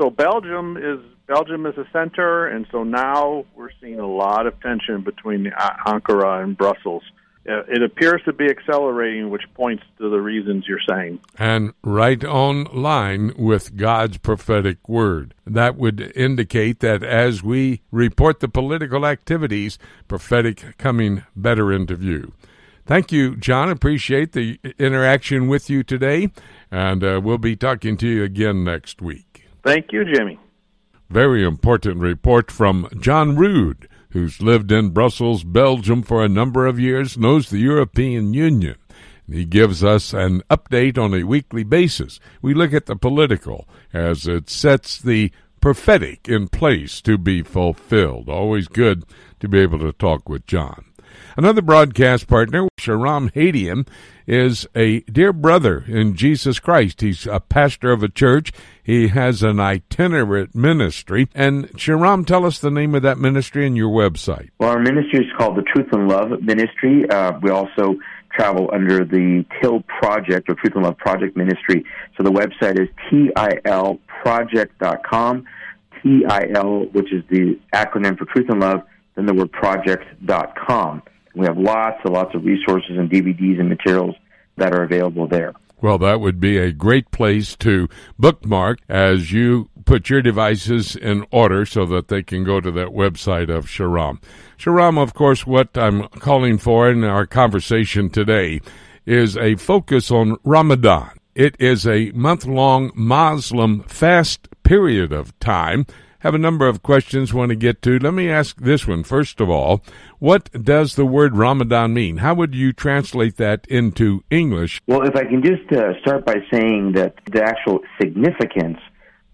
So Belgium is Belgium is a center, and so now we're seeing a lot of tension between Ankara and Brussels. Uh, it appears to be accelerating, which points to the reasons you're saying. And right on line with God's prophetic word. That would indicate that as we report the political activities, prophetic coming better into view. Thank you, John. Appreciate the interaction with you today, and uh, we'll be talking to you again next week. Thank you, Jimmy. Very important report from John Rood who's lived in Brussels, Belgium for a number of years, knows the European Union. He gives us an update on a weekly basis. We look at the political as it sets the prophetic in place to be fulfilled. Always good to be able to talk with John. Another broadcast partner, Shahram Hadian, is a dear brother in Jesus Christ. He's a pastor of a church. He has an itinerant ministry. And Shahram, tell us the name of that ministry and your website. Well, our ministry is called the Truth and Love Ministry. Uh, we also travel under the TIL Project or Truth and Love Project Ministry. So the website is tilproject.com. TIL, which is the acronym for Truth and Love, then the word project.com. We have lots and lots of resources and DVDs and materials that are available there. Well, that would be a great place to bookmark as you put your devices in order so that they can go to that website of Shahram. Shahram, of course, what I'm calling for in our conversation today is a focus on Ramadan. It is a month long Muslim fast period of time have a number of questions want to get to. Let me ask this one first of all. What does the word Ramadan mean? How would you translate that into English? Well, if I can just uh, start by saying that the actual significance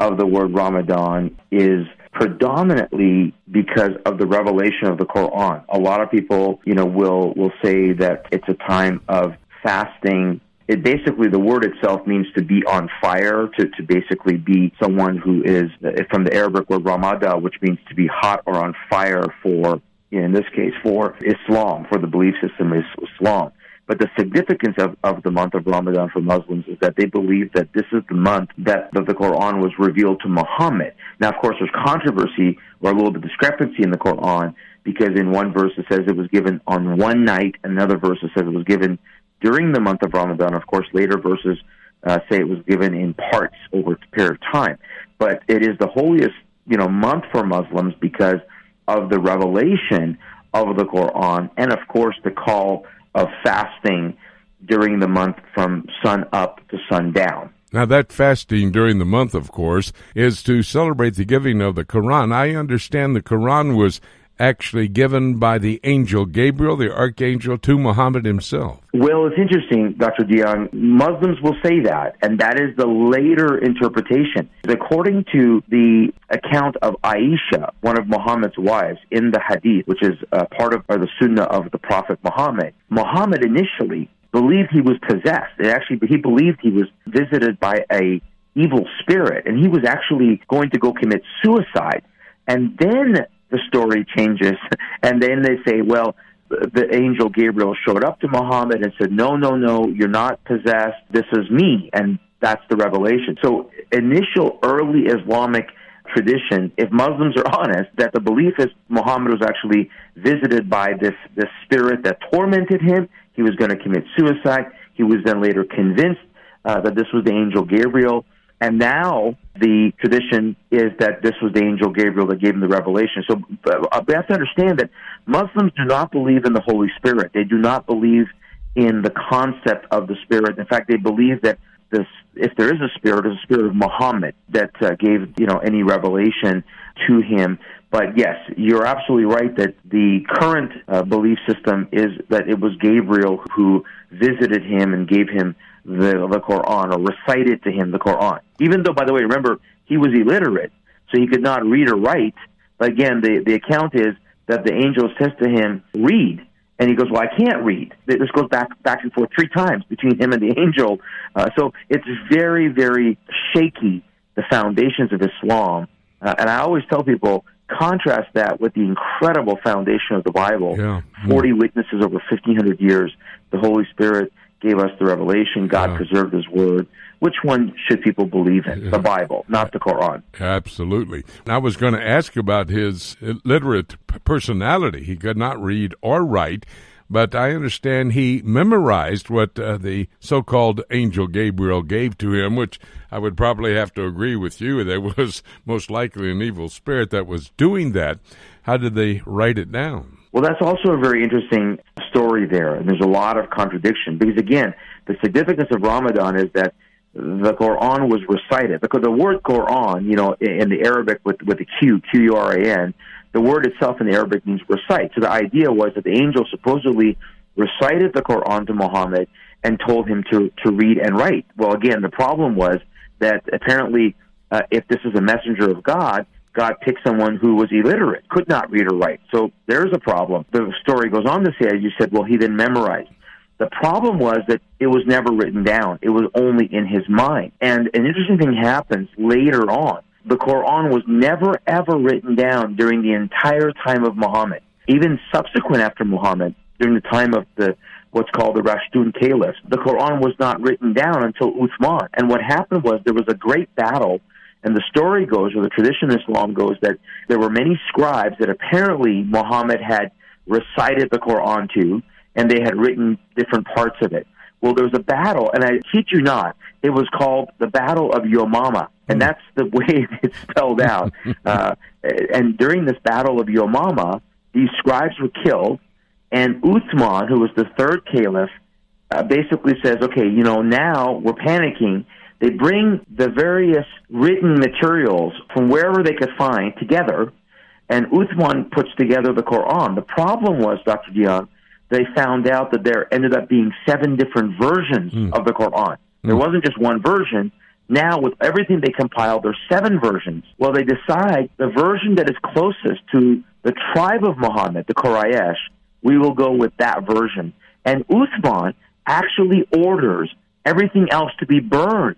of the word Ramadan is predominantly because of the revelation of the Quran. A lot of people, you know, will will say that it's a time of fasting it basically the word itself means to be on fire to, to basically be someone who is from the arabic word ramada which means to be hot or on fire for in this case for islam for the belief system is islam but the significance of, of the month of Ramadan for Muslims is that they believe that this is the month that, that the Quran was revealed to Muhammad. Now, of course, there's controversy or a little bit discrepancy in the Quran because in one verse it says it was given on one night, another verse it says it was given during the month of Ramadan. Of course, later verses uh, say it was given in parts over a period of time. But it is the holiest, you know, month for Muslims because of the revelation of the Quran, and of course the call of fasting during the month from sun up to sundown. Now, that fasting during the month, of course, is to celebrate the giving of the Quran. I understand the Quran was actually given by the angel Gabriel, the archangel, to Muhammad himself. Well, it's interesting, Dr. DeYoung. Muslims will say that, and that is the later interpretation. According to the account of Aisha, one of Muhammad's wives, in the Hadith, which is uh, part of the Sunnah of the Prophet Muhammad, Muhammad initially believed he was possessed. It actually, he believed he was visited by a evil spirit, and he was actually going to go commit suicide. And then the story changes, and then they say, well, the angel Gabriel showed up to Muhammad and said, no, no, no, you're not possessed. This is me. And that's the revelation. So, initial early Islamic tradition, if Muslims are honest, that the belief is Muhammad was actually visited by this, this spirit that tormented him. He was going to commit suicide. He was then later convinced uh, that this was the angel Gabriel. And now the tradition is that this was the angel Gabriel that gave him the revelation. So uh, we have to understand that Muslims do not believe in the Holy Spirit. They do not believe in the concept of the Spirit. In fact, they believe that this, if there is a spirit, it's a spirit of Muhammad that uh, gave you know any revelation to him. But yes, you're absolutely right that the current uh, belief system is that it was Gabriel who visited him and gave him the, the Quran or recited to him the Quran. Even though, by the way, remember, he was illiterate, so he could not read or write. But again, the, the account is that the angel says to him, read. And he goes, "Well, I can't read." This goes back back and forth three times between him and the angel. Uh, so it's very, very shaky the foundations of Islam. Uh, and I always tell people contrast that with the incredible foundation of the Bible. Yeah. 40 witnesses over 1,500 years. The Holy Spirit gave us the revelation. God Yeah. preserved His Word. Which one should people believe in? The Bible, not the Quran. Absolutely. I was going to ask about his illiterate personality. He could not read or write, but I understand he memorized what uh, the so called angel Gabriel gave to him, which I would probably have to agree with you. There was most likely an evil spirit that was doing that. How did they write it down? Well, that's also a very interesting story there, and there's a lot of contradiction because again, the significance of Ramadan is that the Quran was recited. Because the word Quran, you know, in the Arabic with with the Q, Q U R A N, the word itself in the Arabic means recite. So the idea was that the angel supposedly recited the Quran to Muhammad and told him to to read and write. Well, again, the problem was that apparently, uh, if this is a messenger of God, God picked someone who was illiterate, could not read or write. So there's a problem. The story goes on to say, as you said, well, he then memorized. The problem was that it was never written down. It was only in his mind. And an interesting thing happens later on. The Quran was never ever written down during the entire time of Muhammad. Even subsequent after Muhammad, during the time of the what's called the Rashidun Caliphs, the Quran was not written down until Uthman. And what happened was there was a great battle and the story goes, or the tradition of Islam goes, that there were many scribes that apparently Muhammad had recited the Quran to, and they had written different parts of it. Well, there was a battle, and I kid you not, it was called the Battle of Yomama, and that's the way it's spelled out. uh, and during this Battle of Yomama, these scribes were killed, and Uthman, who was the third caliph, uh, basically says, okay, you know, now we're panicking. They bring the various written materials from wherever they could find together, and Uthman puts together the Quran. The problem was, Dr. DeYoung, they found out that there ended up being seven different versions of the Quran. There wasn't just one version. Now, with everything they compiled, there's seven versions. Well, they decide the version that is closest to the tribe of Muhammad, the Quraysh, we will go with that version. And Uthman actually orders everything else to be burned.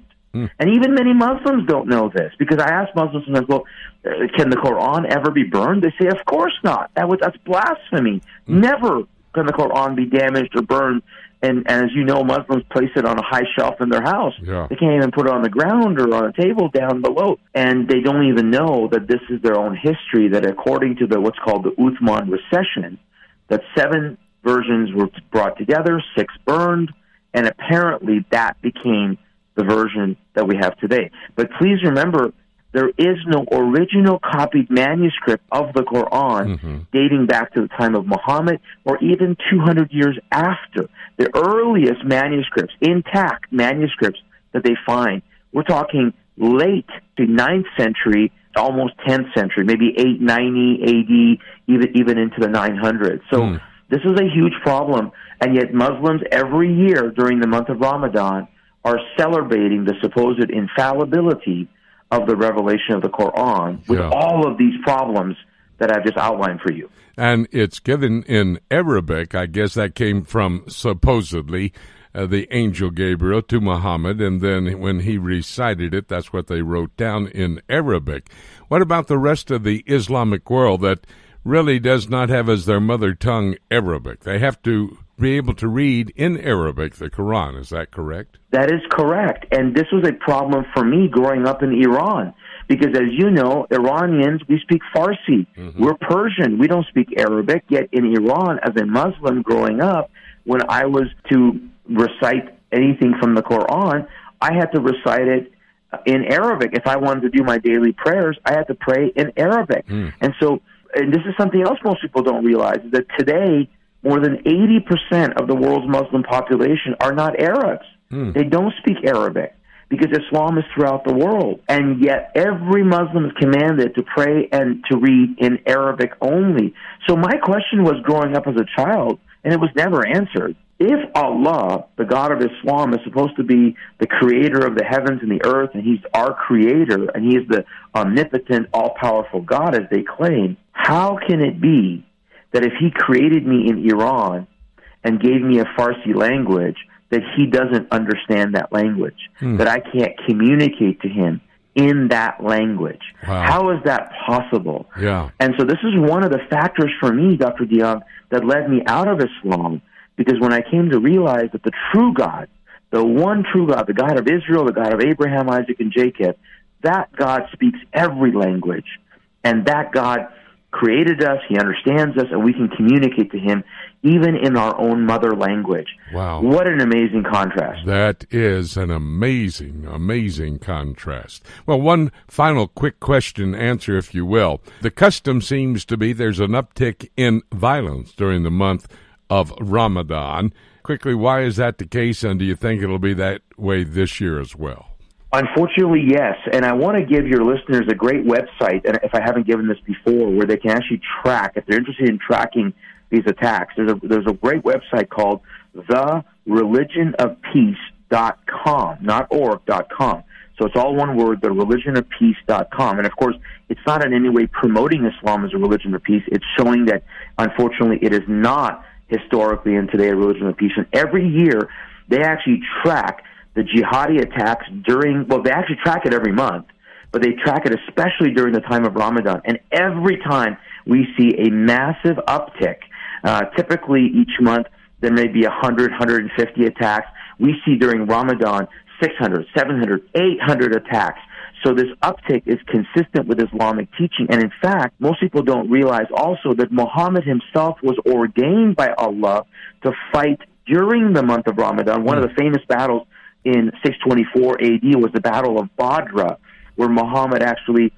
And even many Muslims don't know this because I ask Muslims sometimes, well, uh, can the Quran ever be burned? They say, of course not. That was that's blasphemy. Never can the Quran be damaged or burned. And, and as you know, Muslims place it on a high shelf in their house. Yeah. They can't even put it on the ground or on a table down below. And they don't even know that this is their own history. That according to the what's called the Uthman recension, that seven versions were brought together, six burned, and apparently that became the version that we have today. But please remember, there is no original copied manuscript of the Quran mm-hmm. dating back to the time of Muhammad or even 200 years after. The earliest manuscripts, intact manuscripts that they find, we're talking late to 9th century, almost 10th century, maybe 890 AD, even, even into the 900s. So hmm. this is a huge problem. And yet Muslims every year during the month of Ramadan are celebrating the supposed infallibility of the revelation of the Quran with Yeah. all of these problems that I've just outlined for you. And it's given in Arabic. I guess that came from supposedly uh, the angel Gabriel to Muhammad, and then when he recited it, that's what they wrote down in Arabic. What about the rest of the Islamic world that really does not have as their mother tongue Arabic? They have to be able to read in Arabic the Quran. Is that correct? That is correct. And this was a problem for me growing up in Iran. Because as you know, Iranians, we speak Farsi. Mm-hmm. We're Persian. We don't speak Arabic. Yet in Iran, as a Muslim growing up, when I was to recite anything from the Quran, I had to recite it in Arabic. If I wanted to do my daily prayers, I had to pray in Arabic. Mm. And so, and this is something else most people don't realize, is that today, more than 80% of the world's Muslim population are not Arabs. Hmm. They don't speak Arabic because Islam is throughout the world. And yet every Muslim is commanded to pray and to read in Arabic only. So my question was growing up as a child, and it was never answered. If Allah, the God of Islam, is supposed to be the creator of the heavens and the earth, and He's our creator, and He is the omnipotent, all powerful God, as they claim, how can it be that if He created me in Iran and gave me a Farsi language, that he doesn't understand that language, hmm. that I can't communicate to him in that language. Wow. How is that possible? Yeah. And so this is one of the factors for me, Dr. DeYoung, that led me out of Islam, because when I came to realize that the true God, the one true God, the God of Israel, the God of Abraham, Isaac, and Jacob, that God speaks every language. And that God created us, He understands us, and we can communicate to Him even in our own mother language. Wow. What an amazing contrast. That is an amazing, amazing contrast. Well, one final quick question answer, if you will. The custom seems to be there's an uptick in violence during the month of Ramadan. Quickly, why is that the case, and do you think it'll be that way this year as well? Unfortunately, yes. And I want to give your listeners a great website, and if I haven't given this before, where they can actually track, if they're interested in tracking these attacks, there's a, there's a great website called thereligionofpeace.com, not org.com. So it's all one word, thereligionofpeace.com. And of course, it's not in any way promoting Islam as a religion of peace. It's showing that, unfortunately, it is not historically and today a religion of peace. And every year, they actually track the jihadi attacks during, well, they actually track it every month, but they track it especially during the time of Ramadan. And every time we see a massive uptick, uh, typically each month there may be 100, 150 attacks. We see during Ramadan 600, 700, 800 attacks. So this uptick is consistent with Islamic teaching. And in fact, most people don't realize also that Muhammad himself was ordained by Allah to fight during the month of Ramadan. One of the famous battles in 624 AD was the Battle of Badra, where Muhammad actually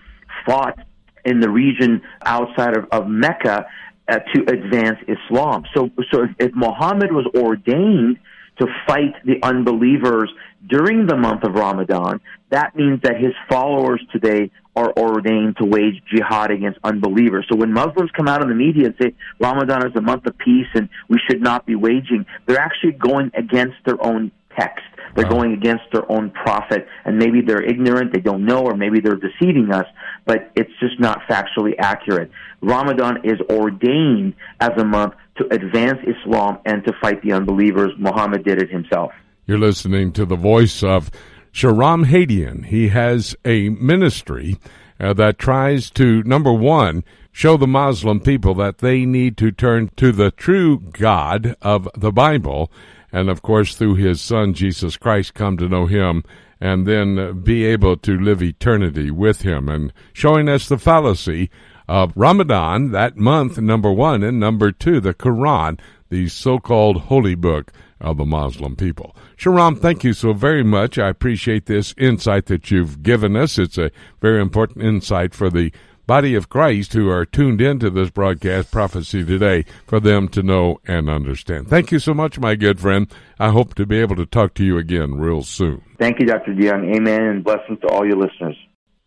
fought in the region outside of, of Mecca uh, to advance Islam. So, so if, if Muhammad was ordained to fight the unbelievers during the month of Ramadan, that means that his followers today are ordained to wage jihad against unbelievers. So when Muslims come out in the media and say Ramadan is a month of peace and we should not be waging, they're actually going against their own text. They're wow. going against their own prophet, and maybe they're ignorant, they don't know, or maybe they're deceiving us, but it's just not factually accurate. Ramadan is ordained as a month to advance Islam and to fight the unbelievers. Muhammad did it himself. You're listening to the voice of Shahram Hadian. He has a ministry uh, that tries to, number one, show the Muslim people that they need to turn to the true God of the Bible and of course through his son Jesus Christ come to know him and then be able to live eternity with him and showing us the fallacy of Ramadan, that month, number one, and number two, the Quran, the so-called holy book of the Muslim people. Shahram, thank you so very much. I appreciate this insight that you've given us. It's a very important insight for the body of Christ who are tuned into this broadcast prophecy today for them to know and understand. Thank you so much, my good friend. I hope to be able to talk to you again real soon. Thank you, Dr. DeYoung. Amen, and blessings to all your listeners.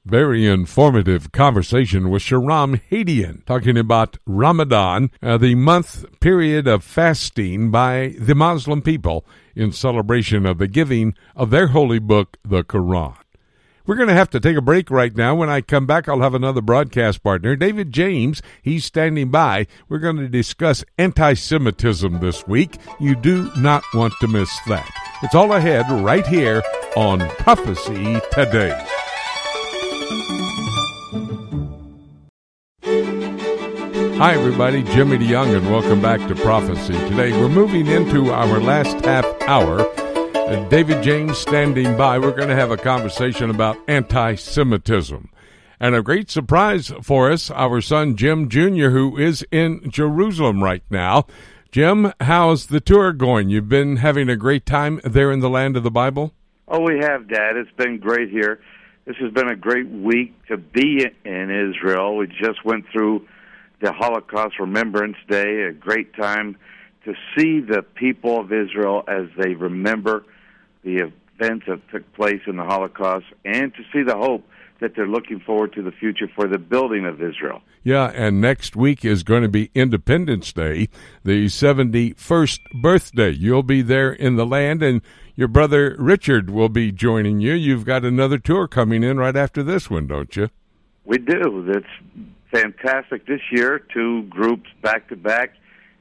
Very informative conversation with Shahram Hadian talking about Ramadan, uh, the month period of fasting by the Muslim people in celebration of the giving of their holy book, the Quran. We're going to have to take a break right now. When I come back, I'll have another broadcast partner, David James. He's standing by. We're going to discuss anti Semitism this week. You do not want to miss that. It's all ahead right here on Prophecy Today. Hi, everybody. Jimmy DeYoung, and welcome back to Prophecy Today. We're moving into our last half hour and David James standing by. We're going to have a conversation about anti Semitism. And a great surprise for us, our son Jim Jr., who is in Jerusalem right now. Jim, how's the tour going? You've been having a great time there in the land of the Bible? Oh, we have, Dad. It's been great here. This has been a great week to be in Israel. We just went through the Holocaust Remembrance Day, a great time to see the people of Israel as they remember the events that took place in the Holocaust and to see the hope that they're looking forward to the future for the building of Israel. Yeah, and next week is going to be Independence Day, the 71st birthday. You'll be there in the land, and your brother Richard will be joining you. You've got another tour coming in right after this one, don't you? We do. That's fantastic this year. Two groups back to back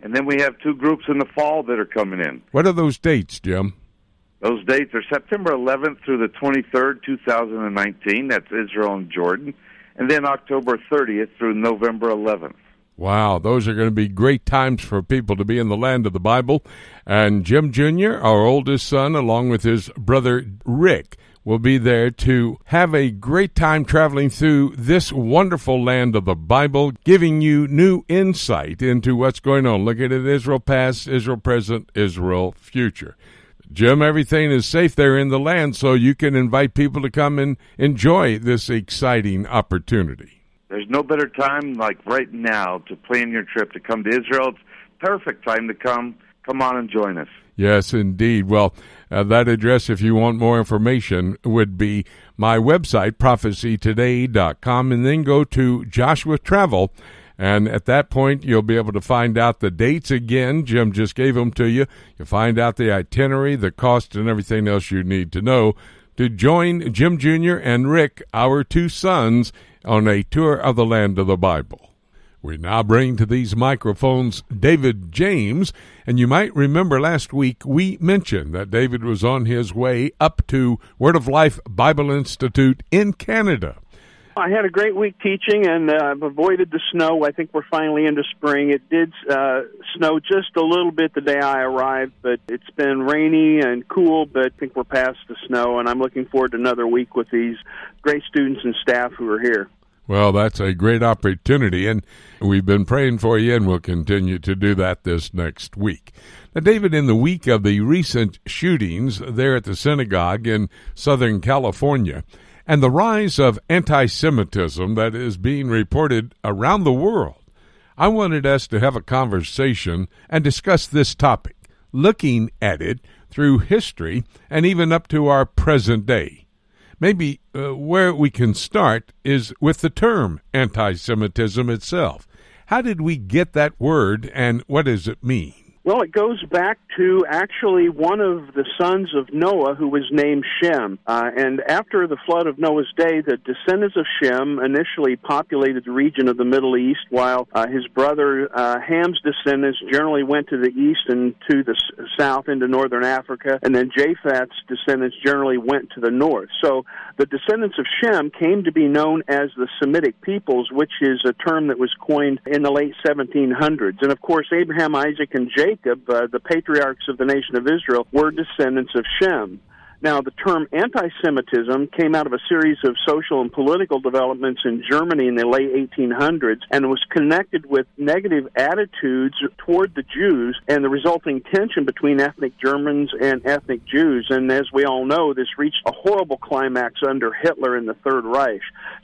And then we have two groups in the fall that are coming in. What are those dates, Jim? Those dates are September 11th through the 23rd, 2019. That's Israel and Jordan. And then October 30th through November 11th. Wow, those are going to be great times for people to be in the land of the Bible. And Jim Jr., our oldest son, along with his brother Rick, will be there to have a great time traveling through this wonderful land of the Bible, giving you new insight into what's going on. Look at it Israel past, Israel present, Israel future. Jim, everything is safe there in the land, so you can invite people to come and enjoy this exciting opportunity. There's no better time like right now to plan your trip to come to Israel. It's perfect time to come. Come on and join us. Yes, indeed. Well, uh, that address, if you want more information, would be my website, prophecytoday.com, and then go to Joshua Travel. And at that point, you'll be able to find out the dates again. Jim just gave them to you. You'll find out the itinerary, the cost, and everything else you need to know to join Jim Jr. and Rick, our two sons, on a tour of the land of the Bible. We now bring to these microphones David James, and you might remember last week we mentioned that David was on his way up to Word of Life Bible Institute in Canada. I had a great week teaching, and uh, I've avoided the snow. I think we're finally into spring. It did uh, snow just a little bit the day I arrived, but it's been rainy and cool. But I think we're past the snow, and I'm looking forward to another week with these great students and staff who are here. Well, that's a great opportunity, and we've been praying for you, and we'll continue to do that this next week. Now, David, in the week of the recent shootings there at the synagogue in Southern California, and the rise of anti Semitism that is being reported around the world, I wanted us to have a conversation and discuss this topic, looking at it through history and even up to our present day. Maybe uh, where we can start is with the term anti Semitism itself. How did we get that word and what does it mean? Well, it goes back to actually one of the sons of Noah who was named Shem. Uh, and after the flood of Noah's day, the descendants of Shem initially populated the region of the Middle East, while uh, his brother uh, Ham's descendants generally went to the east and to the s- south into northern Africa, and then Japheth's descendants generally went to the north. So the descendants of Shem came to be known as the Semitic peoples, which is a term that was coined in the late 1700s. And of course, Abraham, Isaac, and Jacob Jacob, uh, the patriarchs of the nation of Israel, were descendants of Shem. Now, the term anti Semitism came out of a series of social and political developments in Germany in the late 1800s and was connected with negative attitudes toward the Jews and the resulting tension between ethnic Germans and ethnic Jews. And as we all know, this reached a horrible climax under Hitler in the Third Reich.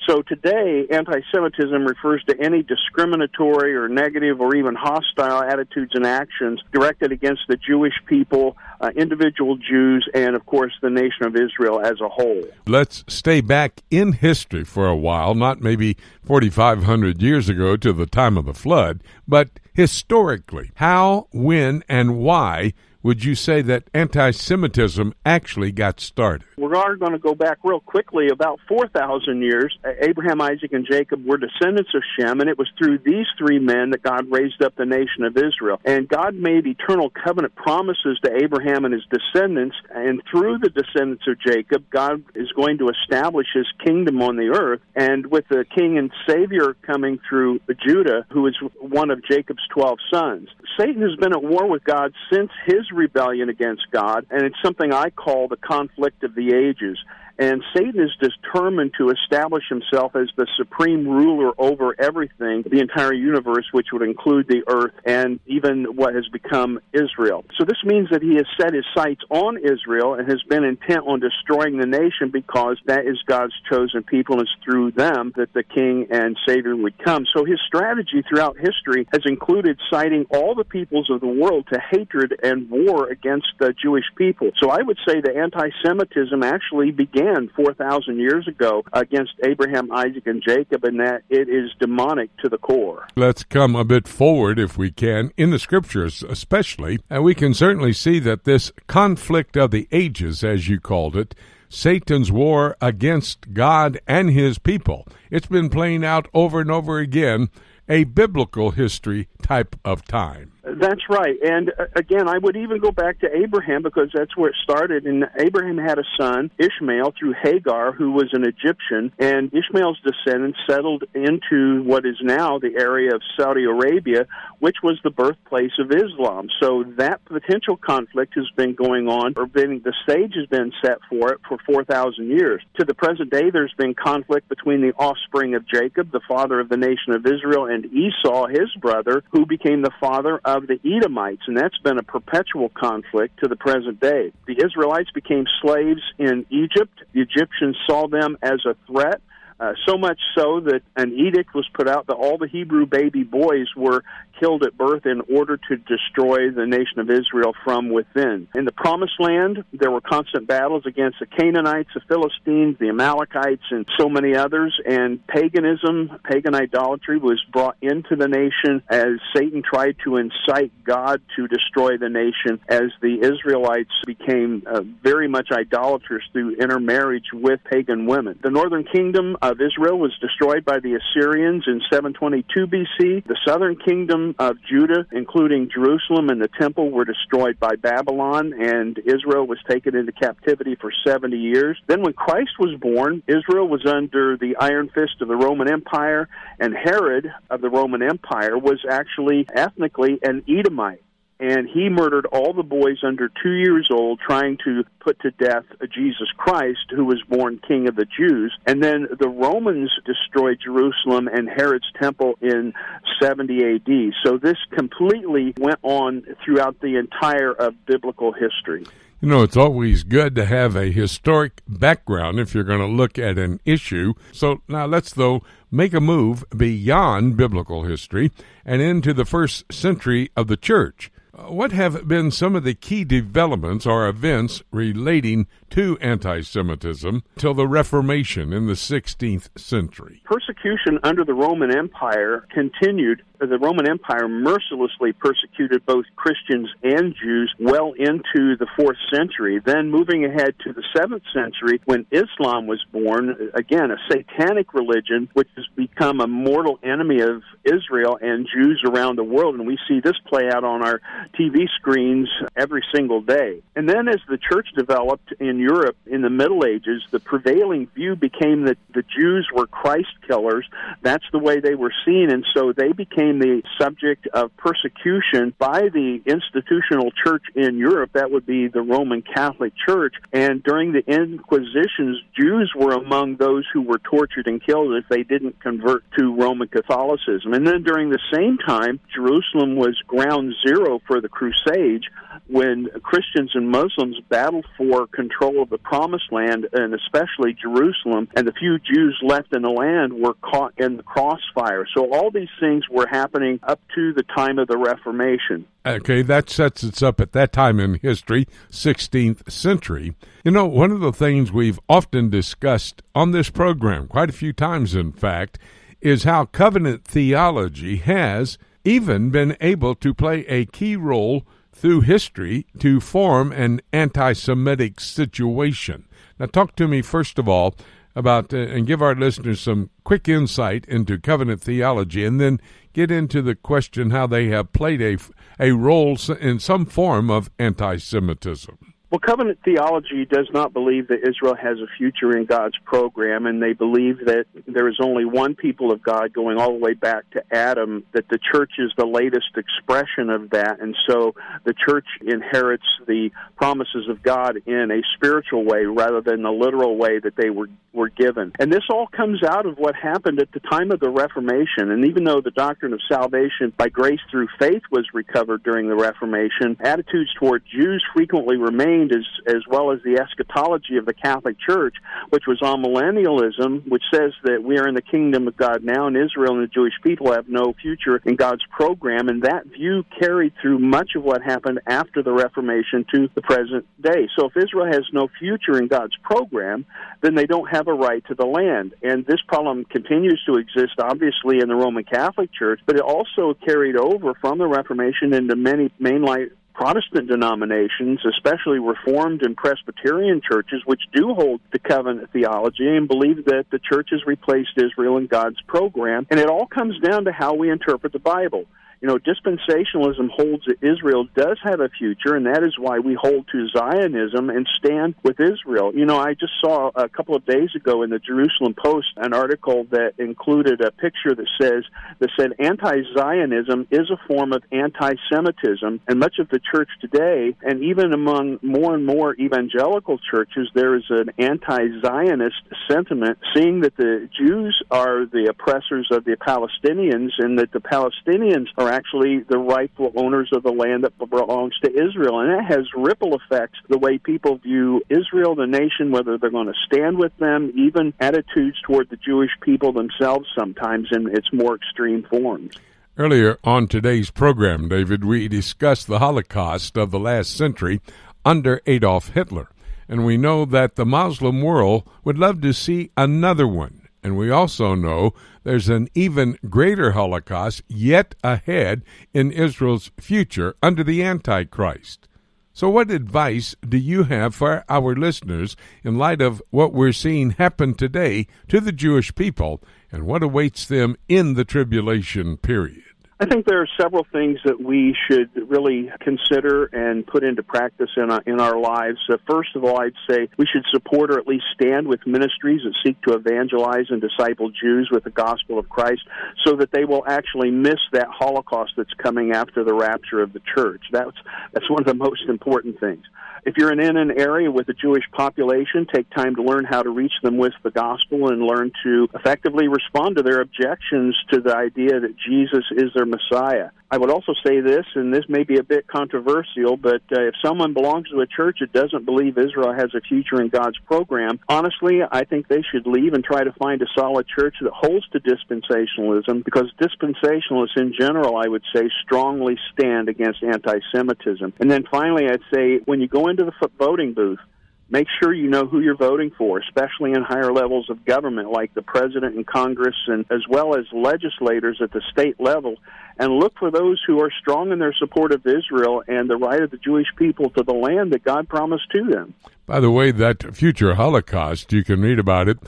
So today, anti Semitism refers to any discriminatory or negative or even hostile attitudes and actions directed against the Jewish people, uh, individual Jews, and of course, the nation of Israel as a whole. Let's stay back in history for a while, not maybe 4,500 years ago to the time of the flood, but historically. How, when, and why would you say that anti Semitism actually got started? We are going to go back real quickly about 4,000 years. Abraham, Isaac, and Jacob were descendants of Shem, and it was through these three men that God raised up the nation of Israel. And God made eternal covenant promises to Abraham and his descendants, and through the descendants of Jacob, God is going to establish his kingdom on the earth. And with the king and savior coming through Judah, who is one of Jacob's 12 sons. Satan has been at war with God since his rebellion against God, and it's something I call the conflict of the ages. And Satan is determined to establish himself as the supreme ruler over everything, the entire universe, which would include the earth and even what has become Israel. So this means that he has set his sights on Israel and has been intent on destroying the nation because that is God's chosen people and it's through them that the king and savior would come. So his strategy throughout history has included citing all the peoples of the world to hatred and war against the Jewish people. So I would say that anti-Semitism actually began 4,000 years ago against Abraham, Isaac, and Jacob, and that it is demonic to the core. Let's come a bit forward, if we can, in the scriptures especially, and we can certainly see that this conflict of the ages, as you called it, Satan's war against God and his people, it's been playing out over and over again. A biblical history type of time. That's right. And uh, again, I would even go back to Abraham because that's where it started. And Abraham had a son, Ishmael, through Hagar, who was an Egyptian. And Ishmael's descendants settled into what is now the area of Saudi Arabia, which was the birthplace of Islam. So that potential conflict has been going on, or been, the stage has been set for it for 4,000 years. To the present day, there's been conflict between the offspring of Jacob, the father of the nation of Israel, and Esau, his brother, who became the father of of the Edomites, and that's been a perpetual conflict to the present day. The Israelites became slaves in Egypt. The Egyptians saw them as a threat. Uh, so much so that an edict was put out that all the Hebrew baby boys were killed at birth in order to destroy the nation of Israel from within. In the Promised Land, there were constant battles against the Canaanites, the Philistines, the Amalekites, and so many others. And paganism, pagan idolatry, was brought into the nation as Satan tried to incite God to destroy the nation as the Israelites became uh, very much idolatrous through intermarriage with pagan women. The northern kingdom of Israel was destroyed by the Assyrians in 722 BC. The southern kingdom of Judah, including Jerusalem and the temple, were destroyed by Babylon, and Israel was taken into captivity for 70 years. Then, when Christ was born, Israel was under the iron fist of the Roman Empire, and Herod of the Roman Empire was actually ethnically an Edomite and he murdered all the boys under two years old, trying to put to death Jesus Christ, who was born King of the Jews. And then the Romans destroyed Jerusalem and Herod's temple in 70 AD. So this completely went on throughout the entire of biblical history. You know, it's always good to have a historic background if you're going to look at an issue. So now let's, though, make a move beyond biblical history and into the first century of the church. Uh, what have been some of the key developments or events relating to anti Semitism till the Reformation in the 16th century? Persecution under the Roman Empire continued the Roman Empire mercilessly persecuted both Christians and Jews well into the fourth century. Then, moving ahead to the seventh century, when Islam was born, again, a satanic religion which has become a mortal enemy of Israel and Jews around the world. And we see this play out on our TV screens every single day. And then, as the church developed in Europe in the Middle Ages, the prevailing view became that the Jews were Christ killers. That's the way they were seen. And so they became the subject of persecution by the institutional church in Europe. That would be the Roman Catholic Church. And during the Inquisitions, Jews were among those who were tortured and killed if they didn't convert to Roman Catholicism. And then during the same time, Jerusalem was ground zero for the Crusades when Christians and Muslims battled for control of the Promised Land and especially Jerusalem, and the few Jews left in the land were caught in the crossfire. So all these things were happening up to the time of the Reformation. Okay, that sets us up at that time in history, 16th century. You know, one of the things we've often discussed on this program, quite a few times in fact, is how covenant theology has even been able to play a key role through history to form an anti Semitic situation. Now, talk to me first of all about uh, and give our listeners some quick insight into covenant theology, and then get into the question how they have played a, a role in some form of anti Semitism. Well, covenant theology does not believe that Israel has a future in God's program, and they believe that there is only one people of God going all the way back to Adam, that the church is the latest expression of that, and so the church inherits the promises of God in a spiritual way rather than the literal way that they were, were given. And this all comes out of what happened at the time of the Reformation, and even though the doctrine of salvation by grace through faith was recovered during the Reformation, attitudes toward Jews frequently remained as, as well as the eschatology of the Catholic Church, which was amillennialism, which says that we are in the kingdom of God now, and Israel and the Jewish people have no future in God's program. And that view carried through much of what happened after the Reformation to the present day. So if Israel has no future in God's program, then they don't have a right to the land. And this problem continues to exist, obviously, in the Roman Catholic Church, but it also carried over from the Reformation into many mainline Protestant denominations, especially Reformed and Presbyterian churches, which do hold the covenant theology and believe that the church has replaced Israel in God's program. And it all comes down to how we interpret the Bible You know, dispensationalism holds that Israel does have a future, and that is why we hold to Zionism and stand with Israel. You know, I just saw a couple of days ago in the Jerusalem Post an article that included a picture that says that said anti-Zionism is a form of anti-Semitism, and much of the church today, and even among more and more evangelical churches, there is an anti-Zionist sentiment, seeing that the Jews are the oppressors of the Palestinians, and that the Palestinians are actually the rightful owners of the land that belongs to Israel, and that has ripple effects the way people view Israel, the nation, whether they're going to stand with them, even attitudes toward the Jewish people themselves sometimes in its more extreme forms. Earlier on today's program, David, we discussed the Holocaust of the last century under Adolf Hitler. And we know that the Muslim world would love to see another one. And we also know there's an even greater Holocaust yet ahead in Israel's future under the Antichrist. So, what advice do you have for our listeners in light of what we're seeing happen today to the Jewish people and what awaits them in the tribulation period? I think there are several things that we should really consider and put into practice in our, in our lives. First of all, I'd say we should support or at least stand with ministries that seek to evangelize and disciple Jews with the gospel of Christ so that they will actually miss that Holocaust that's coming after the rapture of the church. That's, that's one of the most important things. If you're in an area with a Jewish population, take time to learn how to reach them with the gospel and learn to effectively respond to their objections to the idea that Jesus is their Messiah. I would also say this, and this may be a bit controversial, but uh, if someone belongs to a church that doesn't believe Israel has a future in God's program, honestly, I think they should leave and try to find a solid church that holds to dispensationalism because dispensationalists in general, I would say, strongly stand against anti Semitism. And then finally, I'd say when you go into the voting booth, make sure you know who you're voting for, especially in higher levels of government like the president and Congress, and as well as legislators at the state level, and look for those who are strong in their support of Israel and the right of the Jewish people to the land that God promised to them. By the way, that future Holocaust, you can read about it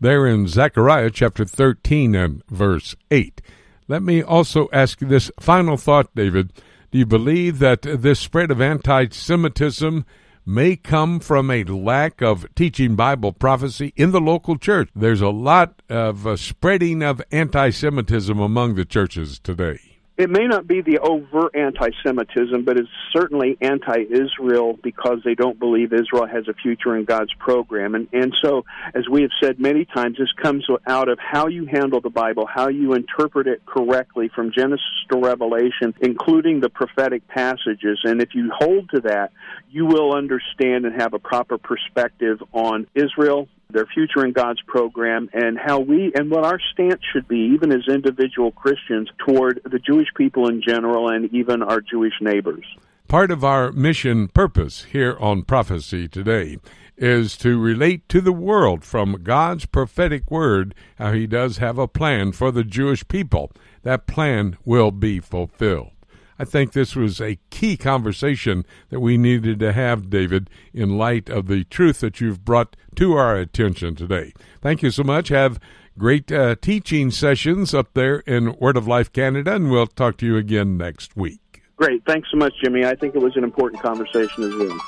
there in Zechariah chapter 13 and verse 8. Let me also ask this final thought, David. Do you believe that this spread of anti Semitism may come from a lack of teaching Bible prophecy in the local church. There's a lot of uh, spreading of anti Semitism among the churches today it may not be the overt anti Semitism, but it's certainly anti Israel because they don't believe Israel has a future in God's program. And, and so, as we have said many times, this comes out of how you handle the Bible, how you interpret it correctly from Genesis to Revelation, including the prophetic passages. And if you hold to that, you will understand and have a proper perspective on Israel, their future in God's program, and how we and what our stance should be, even as individual Christians, toward the Jewish people in general and even our Jewish neighbors. Part of our mission purpose here on Prophecy Today is to relate to the world from God's prophetic word how He does have a plan for the Jewish people. That plan will be fulfilled. I think this was a key conversation that we needed to have, David, in light of the truth that you've brought to our attention today. Thank you so much. Have great uh, teaching sessions up there in Word of Life Canada, and we'll talk to you again next week. Great. Thanks so much, Jimmy. I think it was an important conversation as well.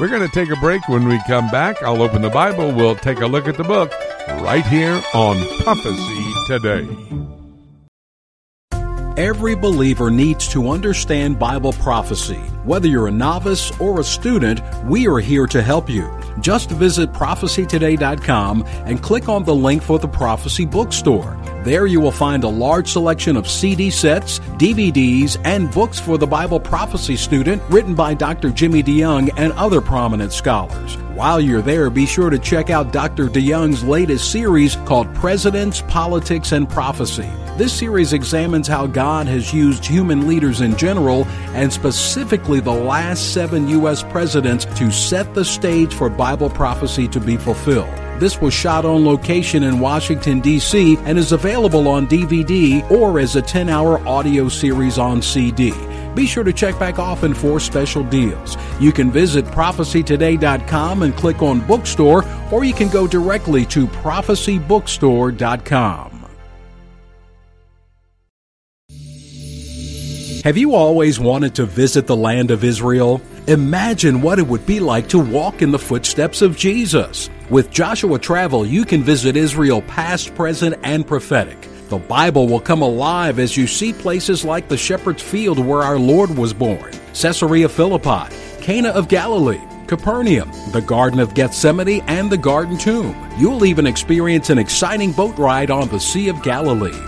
We're going to take a break. When we come back, I'll open the Bible. We'll take a look at the book right here on Prophecy Today. Every believer needs to understand Bible prophecy. Whether you're a novice or a student, we are here to help you. Just visit prophecytoday.com and click on the link for the Prophecy Bookstore. There you will find a large selection of CD sets, DVDs, and books for the Bible prophecy student written by Dr. Jimmy DeYoung and other prominent scholars. While you're there, be sure to check out Dr. DeYoung's latest series called Presidents, Politics, and Prophecy. This series examines how God has used human leaders in general and specifically the last seven U.S. presidents to set the stage for Bible prophecy to be fulfilled. This was shot on location in Washington, D.C., and is available on DVD or as a 10 hour audio series on CD. Be sure to check back often for special deals. You can visit prophecytoday.com and click on bookstore, or you can go directly to prophecybookstore.com. Have you always wanted to visit the land of Israel? Imagine what it would be like to walk in the footsteps of Jesus. With Joshua Travel, you can visit Israel past, present, and prophetic. The Bible will come alive as you see places like the Shepherd's Field where our Lord was born, Caesarea Philippi, Cana of Galilee, Capernaum, the Garden of Gethsemane, and the Garden Tomb. You'll even experience an exciting boat ride on the Sea of Galilee.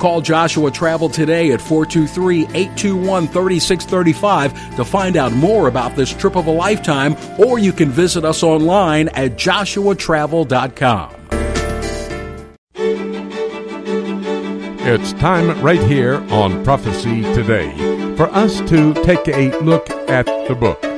Call Joshua Travel today at 423 821 3635 to find out more about this trip of a lifetime, or you can visit us online at joshuatravel.com. It's time right here on Prophecy Today for us to take a look at the book.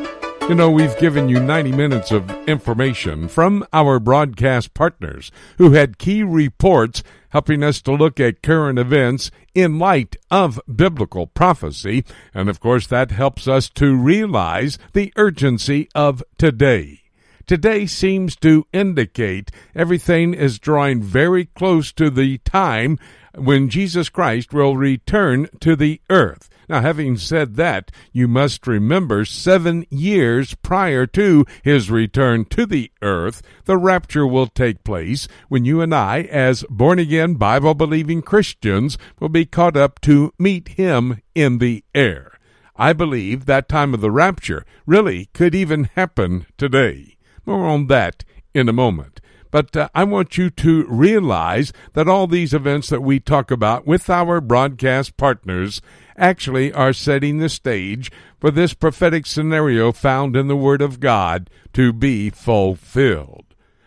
You know, we've given you 90 minutes of information from our broadcast partners who had key reports helping us to look at current events in light of biblical prophecy. And of course, that helps us to realize the urgency of today. Today seems to indicate everything is drawing very close to the time when Jesus Christ will return to the earth. Now, having said that, you must remember seven years prior to his return to the earth, the rapture will take place when you and I, as born again, Bible believing Christians, will be caught up to meet him in the air. I believe that time of the rapture really could even happen today. More on that in a moment. But uh, I want you to realize that all these events that we talk about with our broadcast partners actually are setting the stage for this prophetic scenario found in the Word of God to be fulfilled.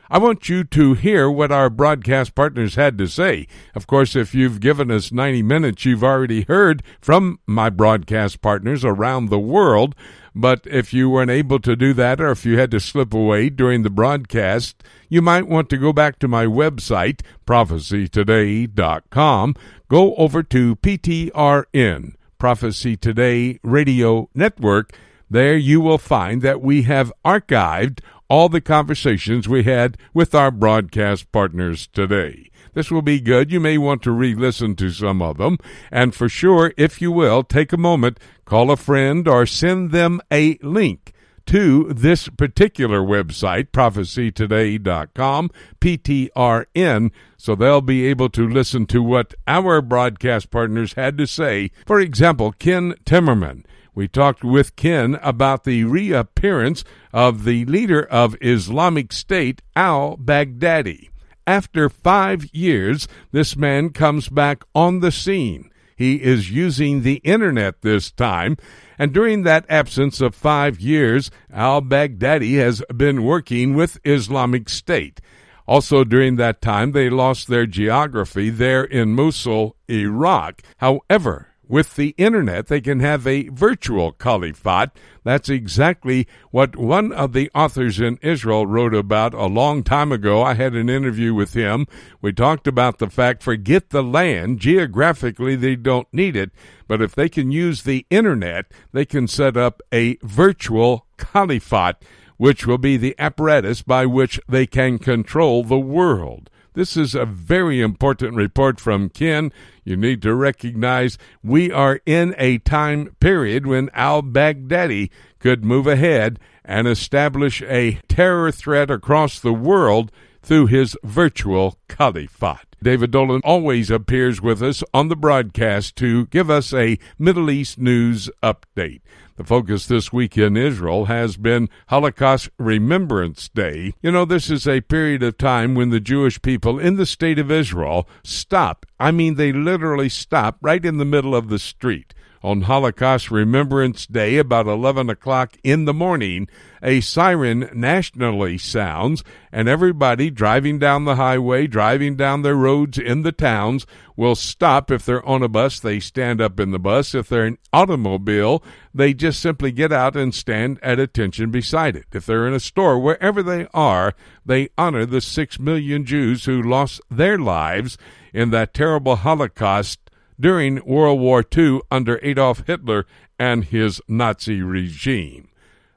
I want you to hear what our broadcast partners had to say. Of course, if you've given us 90 minutes, you've already heard from my broadcast partners around the world. But if you weren't able to do that, or if you had to slip away during the broadcast, you might want to go back to my website, prophecytoday.com. Go over to PTRN, Prophecy Today Radio Network. There you will find that we have archived all the conversations we had with our broadcast partners today. This will be good. You may want to re listen to some of them. And for sure, if you will, take a moment, call a friend, or send them a link to this particular website, prophecytoday.com, PTRN, so they'll be able to listen to what our broadcast partners had to say. For example, Ken Timmerman. We talked with Ken about the reappearance of the leader of Islamic State, al Baghdadi. After five years, this man comes back on the scene. He is using the internet this time, and during that absence of five years, al Baghdadi has been working with Islamic State. Also, during that time, they lost their geography there in Mosul, Iraq. However, with the internet, they can have a virtual caliphate. That's exactly what one of the authors in Israel wrote about a long time ago. I had an interview with him. We talked about the fact forget the land. Geographically, they don't need it. But if they can use the internet, they can set up a virtual caliphate, which will be the apparatus by which they can control the world. This is a very important report from Ken. You need to recognize we are in a time period when al Baghdadi could move ahead and establish a terror threat across the world through his virtual caliphate. David Dolan always appears with us on the broadcast to give us a Middle East news update. The focus this week in Israel has been Holocaust Remembrance Day. You know, this is a period of time when the Jewish people in the state of Israel stop. I mean, they literally stop right in the middle of the street on Holocaust Remembrance Day, about 11 o'clock in the morning, a siren nationally sounds, and everybody driving down the highway, driving down their roads in the towns, will stop. If they're on a bus, they stand up in the bus. If they're in an automobile, they just simply get out and stand at attention beside it. If they're in a store, wherever they are, they honor the six million Jews who lost their lives in that terrible Holocaust during World War II under Adolf Hitler and his Nazi regime.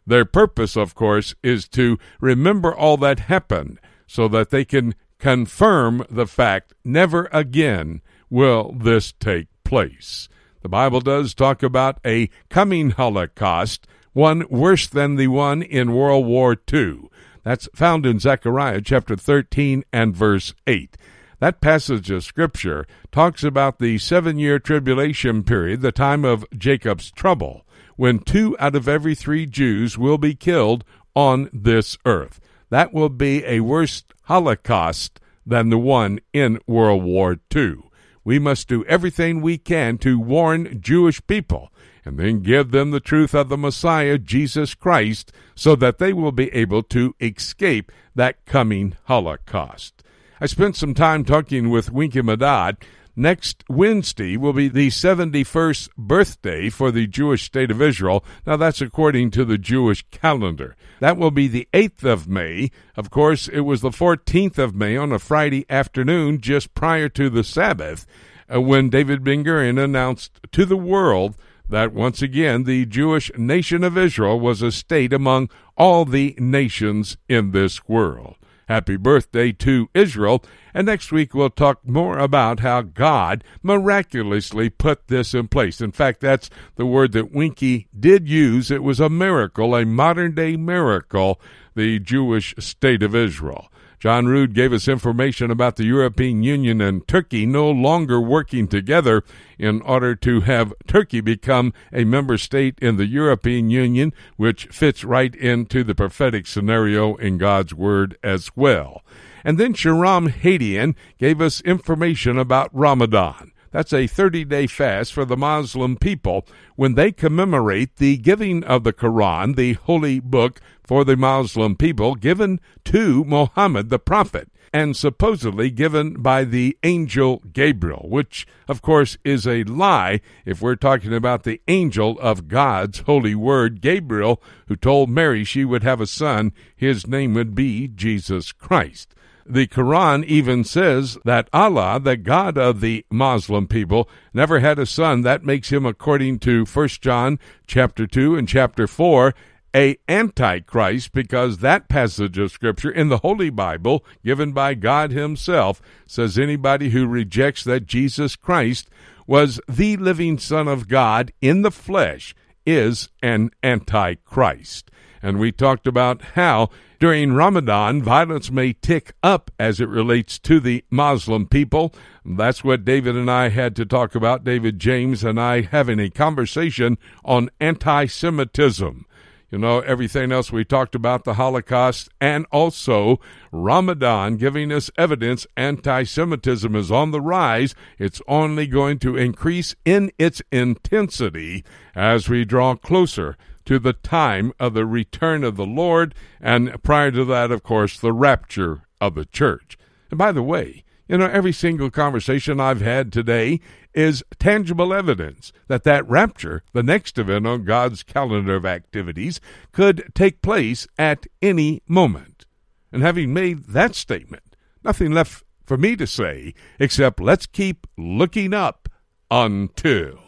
Their purpose, of course, is to remember all that happened so that they can confirm the fact never again will this take place. The Bible does talk about a coming Holocaust, one worse than the one in World War II. That's found in Zechariah chapter 13 and verse 8. That passage of Scripture talks about the seven year tribulation period, the time of Jacob's trouble, when two out of every three Jews will be killed on this earth. That will be a worse Holocaust than the one in World War II. We must do everything we can to warn Jewish people and then give them the truth of the Messiah, Jesus Christ, so that they will be able to escape that coming Holocaust. I spent some time talking with Winky Medad. Next Wednesday will be the 71st birthday for the Jewish state of Israel. Now, that's according to the Jewish calendar. That will be the 8th of May. Of course, it was the 14th of May on a Friday afternoon, just prior to the Sabbath, uh, when David Ben Gurion announced to the world that once again the Jewish nation of Israel was a state among all the nations in this world. Happy birthday to Israel. And next week we'll talk more about how God miraculously put this in place. In fact, that's the word that Winky did use. It was a miracle, a modern day miracle, the Jewish state of Israel. John Rood gave us information about the European Union and Turkey no longer working together in order to have Turkey become a member state in the European Union, which fits right into the prophetic scenario in God's Word as well. And then Shahram Hadian gave us information about Ramadan. That's a 30 day fast for the Muslim people when they commemorate the giving of the Quran, the holy book for the Muslim people, given to Muhammad the Prophet and supposedly given by the angel Gabriel, which, of course, is a lie if we're talking about the angel of God's holy word, Gabriel, who told Mary she would have a son. His name would be Jesus Christ. The Quran even says that Allah, the God of the Muslim people, never had a son. That makes him, according to 1 John chapter 2 and chapter 4, a antichrist because that passage of scripture in the Holy Bible given by God himself says anybody who rejects that Jesus Christ was the living son of God in the flesh is an antichrist. And we talked about how during Ramadan, violence may tick up as it relates to the Muslim people. That's what David and I had to talk about. David James and I having a conversation on anti Semitism. You know, everything else we talked about, the Holocaust, and also Ramadan giving us evidence anti Semitism is on the rise. It's only going to increase in its intensity as we draw closer to the time of the return of the Lord, and prior to that, of course, the rapture of the church. And by the way, you know, every single conversation I've had today is tangible evidence that that rapture, the next event on God's calendar of activities, could take place at any moment. And having made that statement, nothing left for me to say except let's keep looking up until.